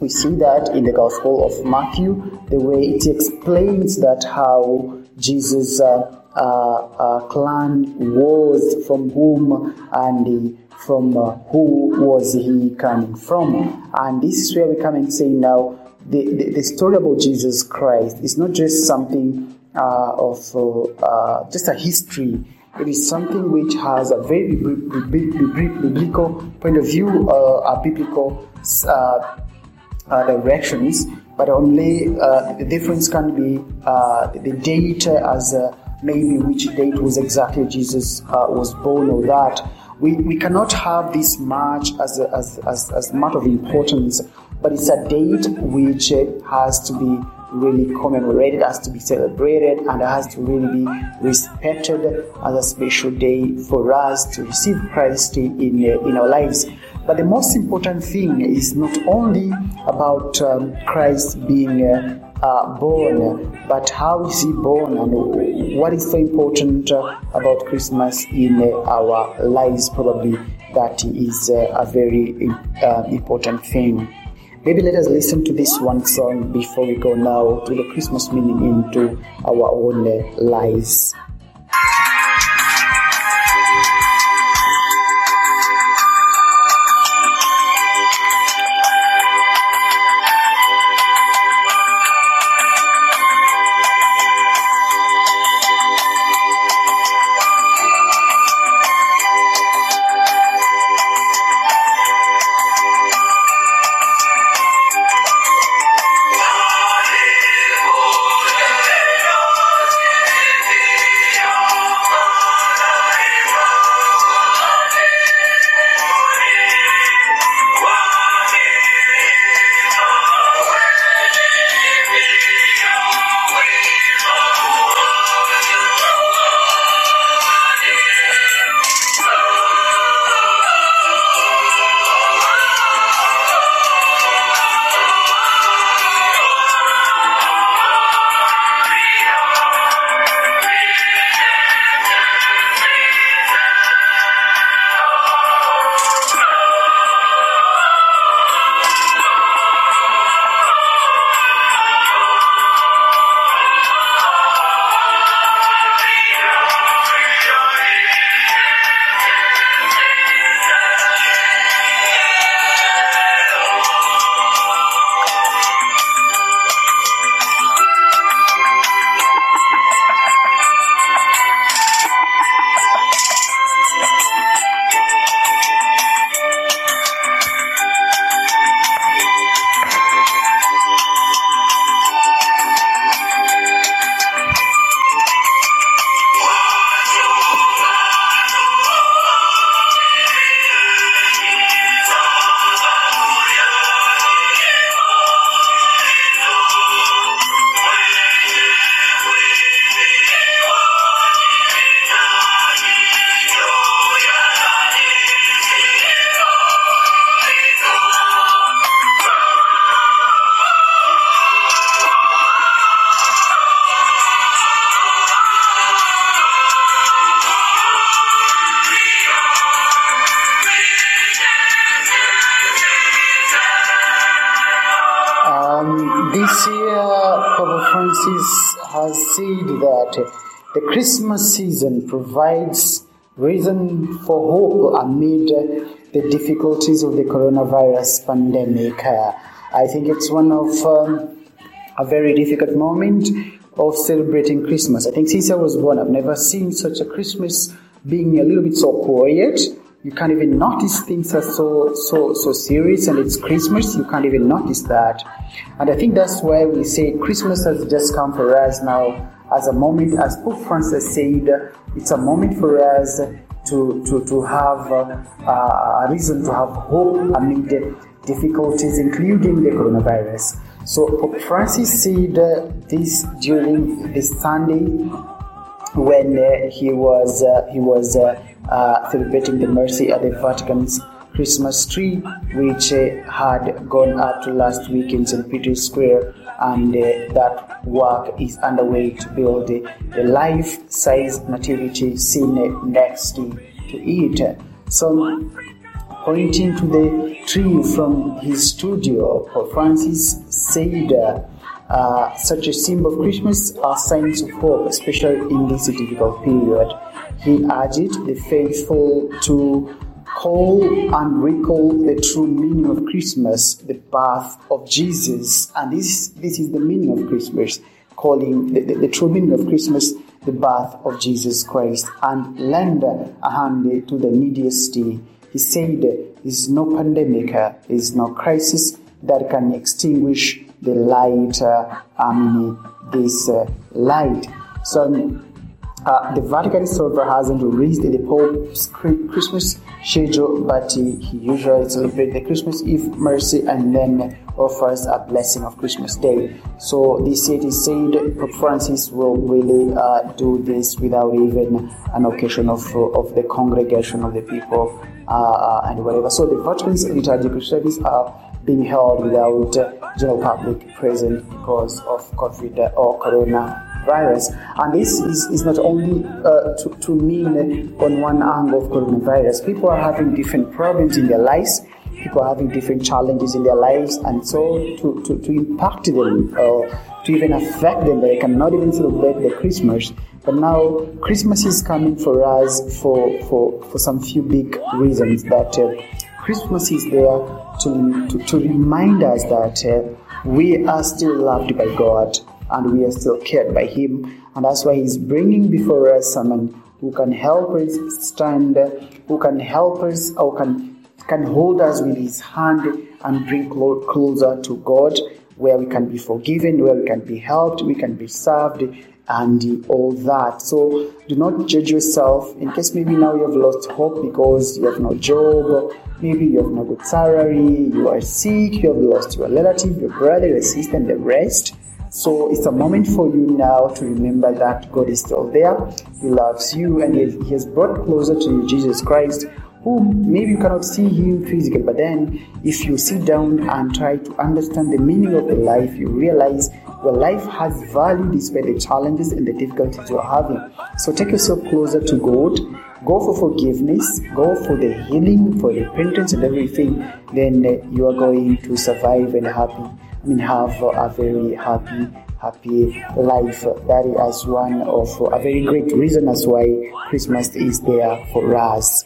we see that in the Gospel of Matthew, the way it explains that how Jesus' uh, uh, uh, clan was, from whom, and from uh, who was he coming from. And this is where we come and say now, the, the, the story about Jesus Christ is not just something uh, of uh, just a history. It is something which has a very biblical point of view, a biblical uh, directions, but only uh, the difference can be uh, the date as maybe which date was exactly Jesus was born or that. We, we cannot have this much as, a, as, as, as much of importance, but it's a date which has to be really commemorated, has to be celebrated, and has to really be respected as a special day for us to receive Christ in, in our lives. But the most important thing is not only about um, Christ being uh, uh, born, but how is he born and what is so important uh, about Christmas in uh, our lives? Probably that is uh, a very uh, important thing. Maybe let us listen to this one song before we go now to the Christmas meaning into our own lives. Said that the Christmas season provides reason for hope amid the difficulties of the coronavirus pandemic. Uh, I think it's one of um, a very difficult moment of celebrating Christmas. I think since I was born, I've never seen such a Christmas being a little bit so quiet. You can't even notice things are so so so serious, and it's Christmas. You can't even notice that, and I think that's why we say Christmas has just come for us now as a moment, as Pope Francis said, it's a moment for us to to to have uh, a reason to have hope amid difficulties, including the coronavirus. So Pope Francis said this during this Sunday when uh, he was uh, he was uh, uh, celebrating the mercy at the Vatican's Christmas tree, which uh, had gone up last week in St. Peter's Square, and uh, that work is underway to build the, the life-size nativity scene next to it. So pointing to the tree from his studio, Pope Francis said, uh, uh, such a symbol of Christmas are signs of hope, especially in this difficult period. He urged the faithful to call and recall the true meaning of Christmas, the birth of Jesus. And this, this is the meaning of Christmas, calling the, the, the true meaning of Christmas the birth of Jesus Christ, and lend a hand to the neediest. He said, There is no pandemic, there is no crisis that can extinguish the light, uh, I mean, this uh, light. So, uh, the Vatican server hasn't released the Pope's Christmas schedule, but he, he usually celebrates the Christmas Eve mercy and then offers a blessing of Christmas Day. So it is said Pope Francis will really uh, do this without even an occasion of, of the congregation of the people uh, and whatever. So the Vatican's liturgical service are being held without uh, general public present because of COVID or coronavirus. And this is, is not only uh, to, to mean on one angle of coronavirus. People are having different problems in their lives. People are having different challenges in their lives, and so to, to, to impact them or to even affect them, they cannot even celebrate the Christmas. But now Christmas is coming for us for, for, for some few big reasons that uh, Christmas is there to, to, to remind us that uh, we are still loved by God and we are still cared by Him. And that's why He's bringing before us someone who can help us stand, who can help us, or can, can hold us with His hand and bring clo- closer to God, where we can be forgiven, where we can be helped, we can be served, and all that. So do not judge yourself in case maybe now you have lost hope because you have no job, maybe you have no good salary, you are sick, you have lost your relative, your brother, your sister, and the rest. So it's a moment for you now to remember that God is still there. He loves you and He has brought closer to you Jesus Christ, whom maybe you cannot see Him physically, but then if you sit down and try to understand the meaning of the life, you realize your life has value despite the challenges and the difficulties you're having. So take yourself closer to God. Go for forgiveness. Go for the healing, for repentance, and everything. Then you are going to survive and happy. Mean, have a very happy, happy life. That is one of a very great reason as why Christmas is there for us.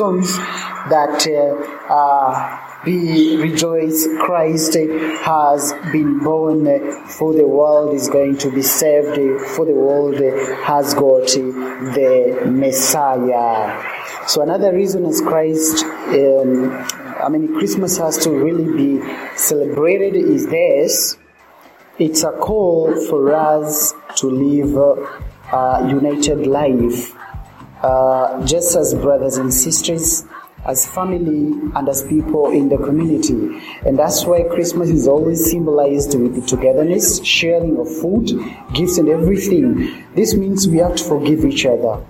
Songs that uh, uh, we rejoice Christ has been born for the world is going to be saved for the world has got the Messiah. So another reason is Christ um, I mean Christmas has to really be celebrated is this it's a call for us to live a united life, uh, just as brothers and sisters, as family, and as people in the community. And that's why Christmas is always symbolized with the togetherness, sharing of food, gifts, and everything. This means we have to forgive each other.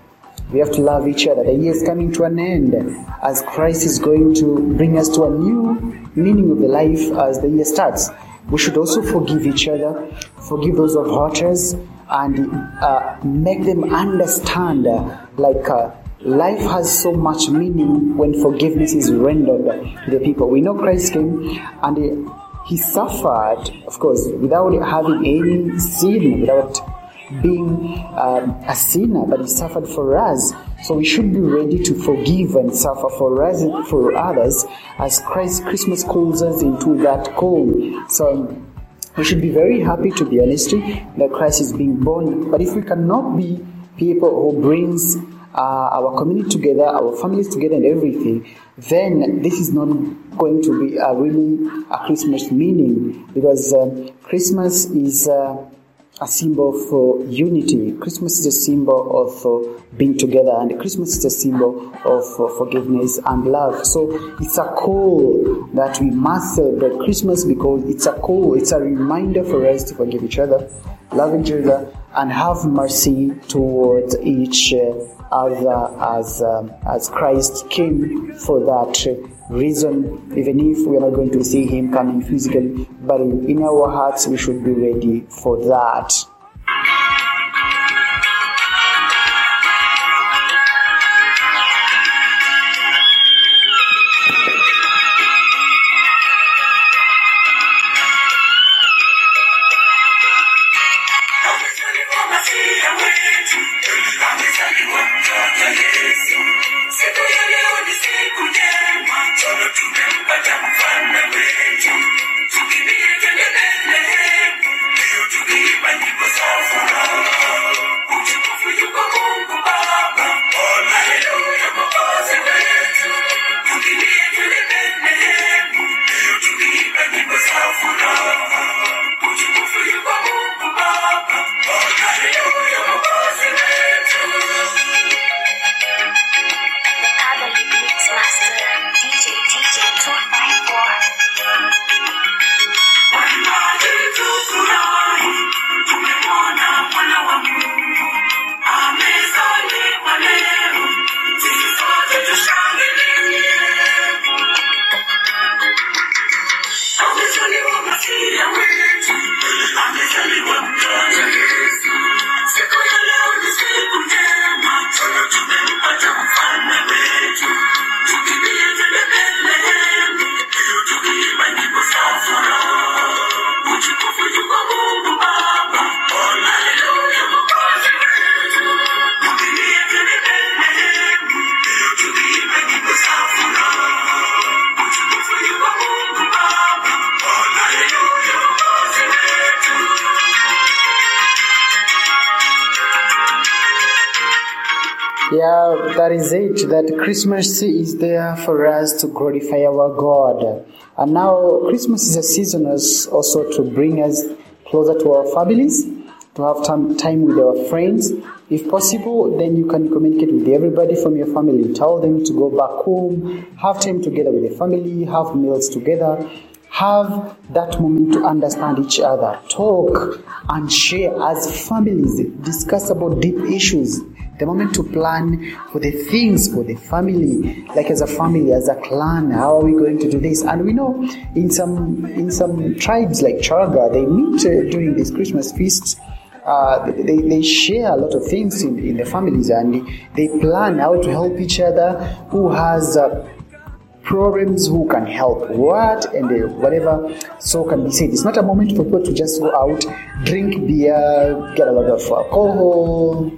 We have to love each other. The year is coming to an end as Christ is going to bring us to a new meaning of the life as the year starts. We should also forgive each other, forgive those who have hurt us, and uh, make them understand uh, like uh, life has so much meaning when forgiveness is rendered to the people. We know Christ came and he, suffered, of course, without having any sin, without being um, a sinner, but he suffered for us. So we should be ready to forgive and suffer for us, for others, as Christ Christmas calls us into that call. So we should be very happy, to be honest, that Christ is being born. But if we cannot be people who brings uh, our community together, our families together, and everything, then this is not going to be a really a Christmas meaning because um, Christmas is. Uh, a symbol for unity. Christmas is a symbol of uh, being together, and Christmas is a symbol of uh, forgiveness and love. So it's a call that we must celebrate Christmas because it's a call, it's a reminder for us to forgive each other, love each other, and have mercy towards each uh, other as um, as Christ came for that reason, even if we are not going to see him coming physically, but in our hearts we should be ready for that. Christmas is there for us to glorify our God. And now Christmas is a season as also to bring us closer to our families, to have time, time with our friends. If possible, then you can communicate with everybody from your family. Tell them to go back home, have time together with the family, have meals together, have that moment to understand each other, talk and share as families, discuss about deep issues. The moment to plan for the things for the family, like as a family, as a clan, how are we going to do this? And we know in some in some tribes like Chaga, they meet uh, during this Christmas feast uh, they, they share a lot of things in, in the families and they plan how to help each other who has uh, problems, who can help what, and uh, whatever so can be said. It's not a moment for people to just go out, drink beer, get a lot of alcohol,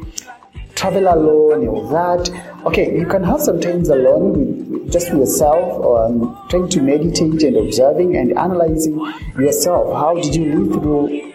travel alone all that. Okay, you can have some times alone with, just yourself, um, trying to meditate and observing and analyzing yourself. How did you live through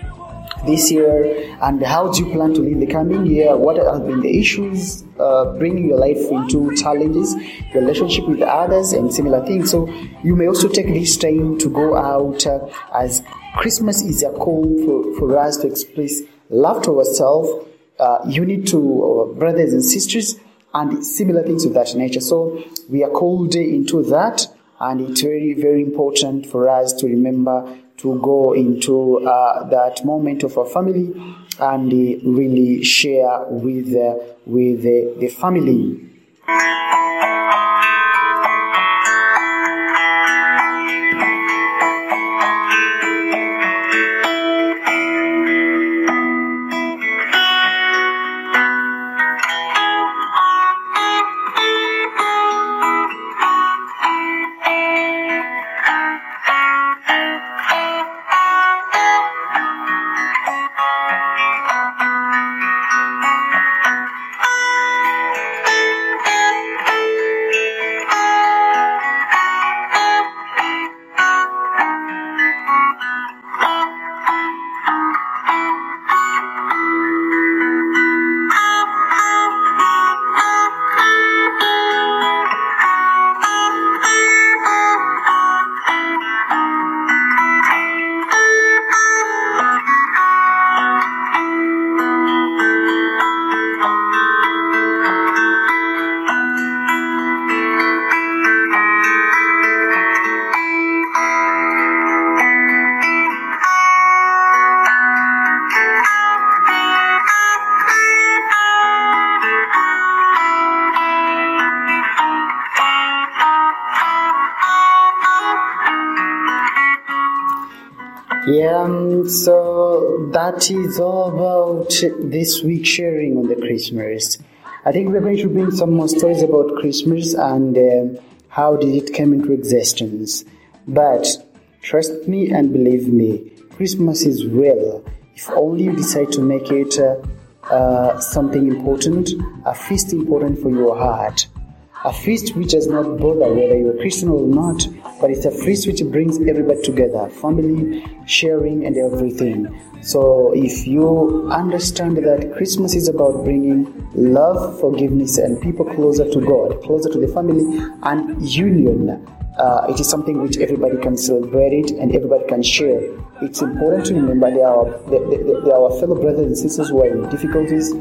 this year and how do you plan to live the coming year what have been the issues uh, bringing your life into challenges relationship with others and similar things so you may also take this time to go out uh, as christmas is a call for, for us to express love to ourselves uh, unity to our brothers and sisters and similar things of that nature. So we are called into that and it's very very important for us to remember to go into uh, that moment of our family and uh, really share with uh, with uh, the family so that is all about this week sharing on the Christmas. I think we're going to bring some more stories about Christmas and um how did it come into existence. But trust me and believe me, Christmas is real. If only you decide to make it uh, uh, something important, a feast important for your heart. A feast which does not bother whether you're Christian or not, but it's a feast which brings everybody together, family, sharing, and everything. So if you understand that Christmas is about bringing love, forgiveness, and people closer to God, closer to the family, and union, uh, it is something which everybody can celebrate and everybody can share. It's important to remember they are, they are our fellow brothers and sisters who are in difficulties,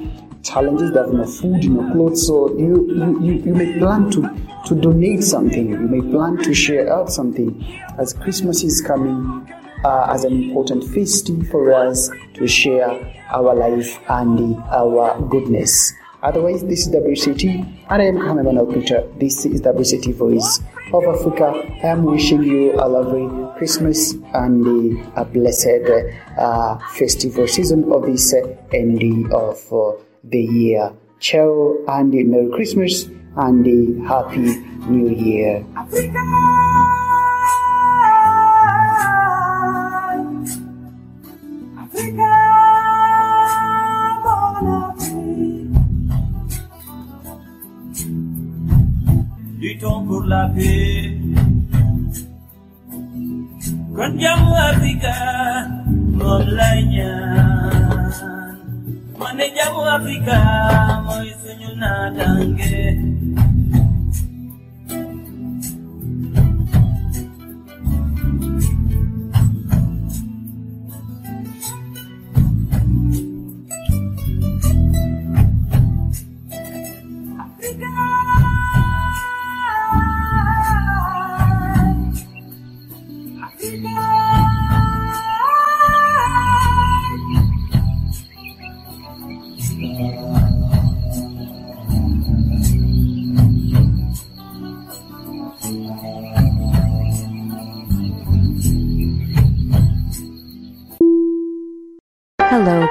challenges, they have no food, no clothes. So you, you, you, you may plan to, to donate something, you may plan to share out something. As Christmas is coming, uh, as an important feast for us to share our life and our goodness. Otherwise, this is WCAT, and I am Kamemano Peter. This is WCAT Voice of Africa. I am wishing you a lovely Christmas and a blessed uh, festival season of this end of uh, the year. Ciao and Merry Christmas and a Happy New Year. Luttons pour la paix. Kon jàmm Afrika moom lay ñaan. Ma ne jàmm Afrika mooy suñu naataange.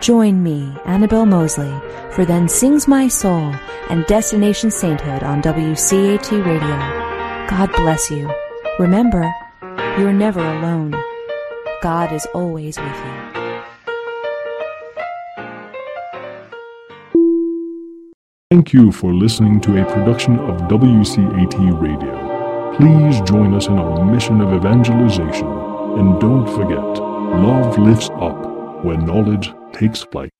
Join me, Annabelle Mosley, for Then Sings My Soul and Destination Sainthood on WCAT Radio. God bless you. Remember, you're never alone. God is always with you. Thank you for listening to a production of WCAT Radio. Please join us in our mission of evangelization. And don't forget, love lifts up when knowledge takes flight.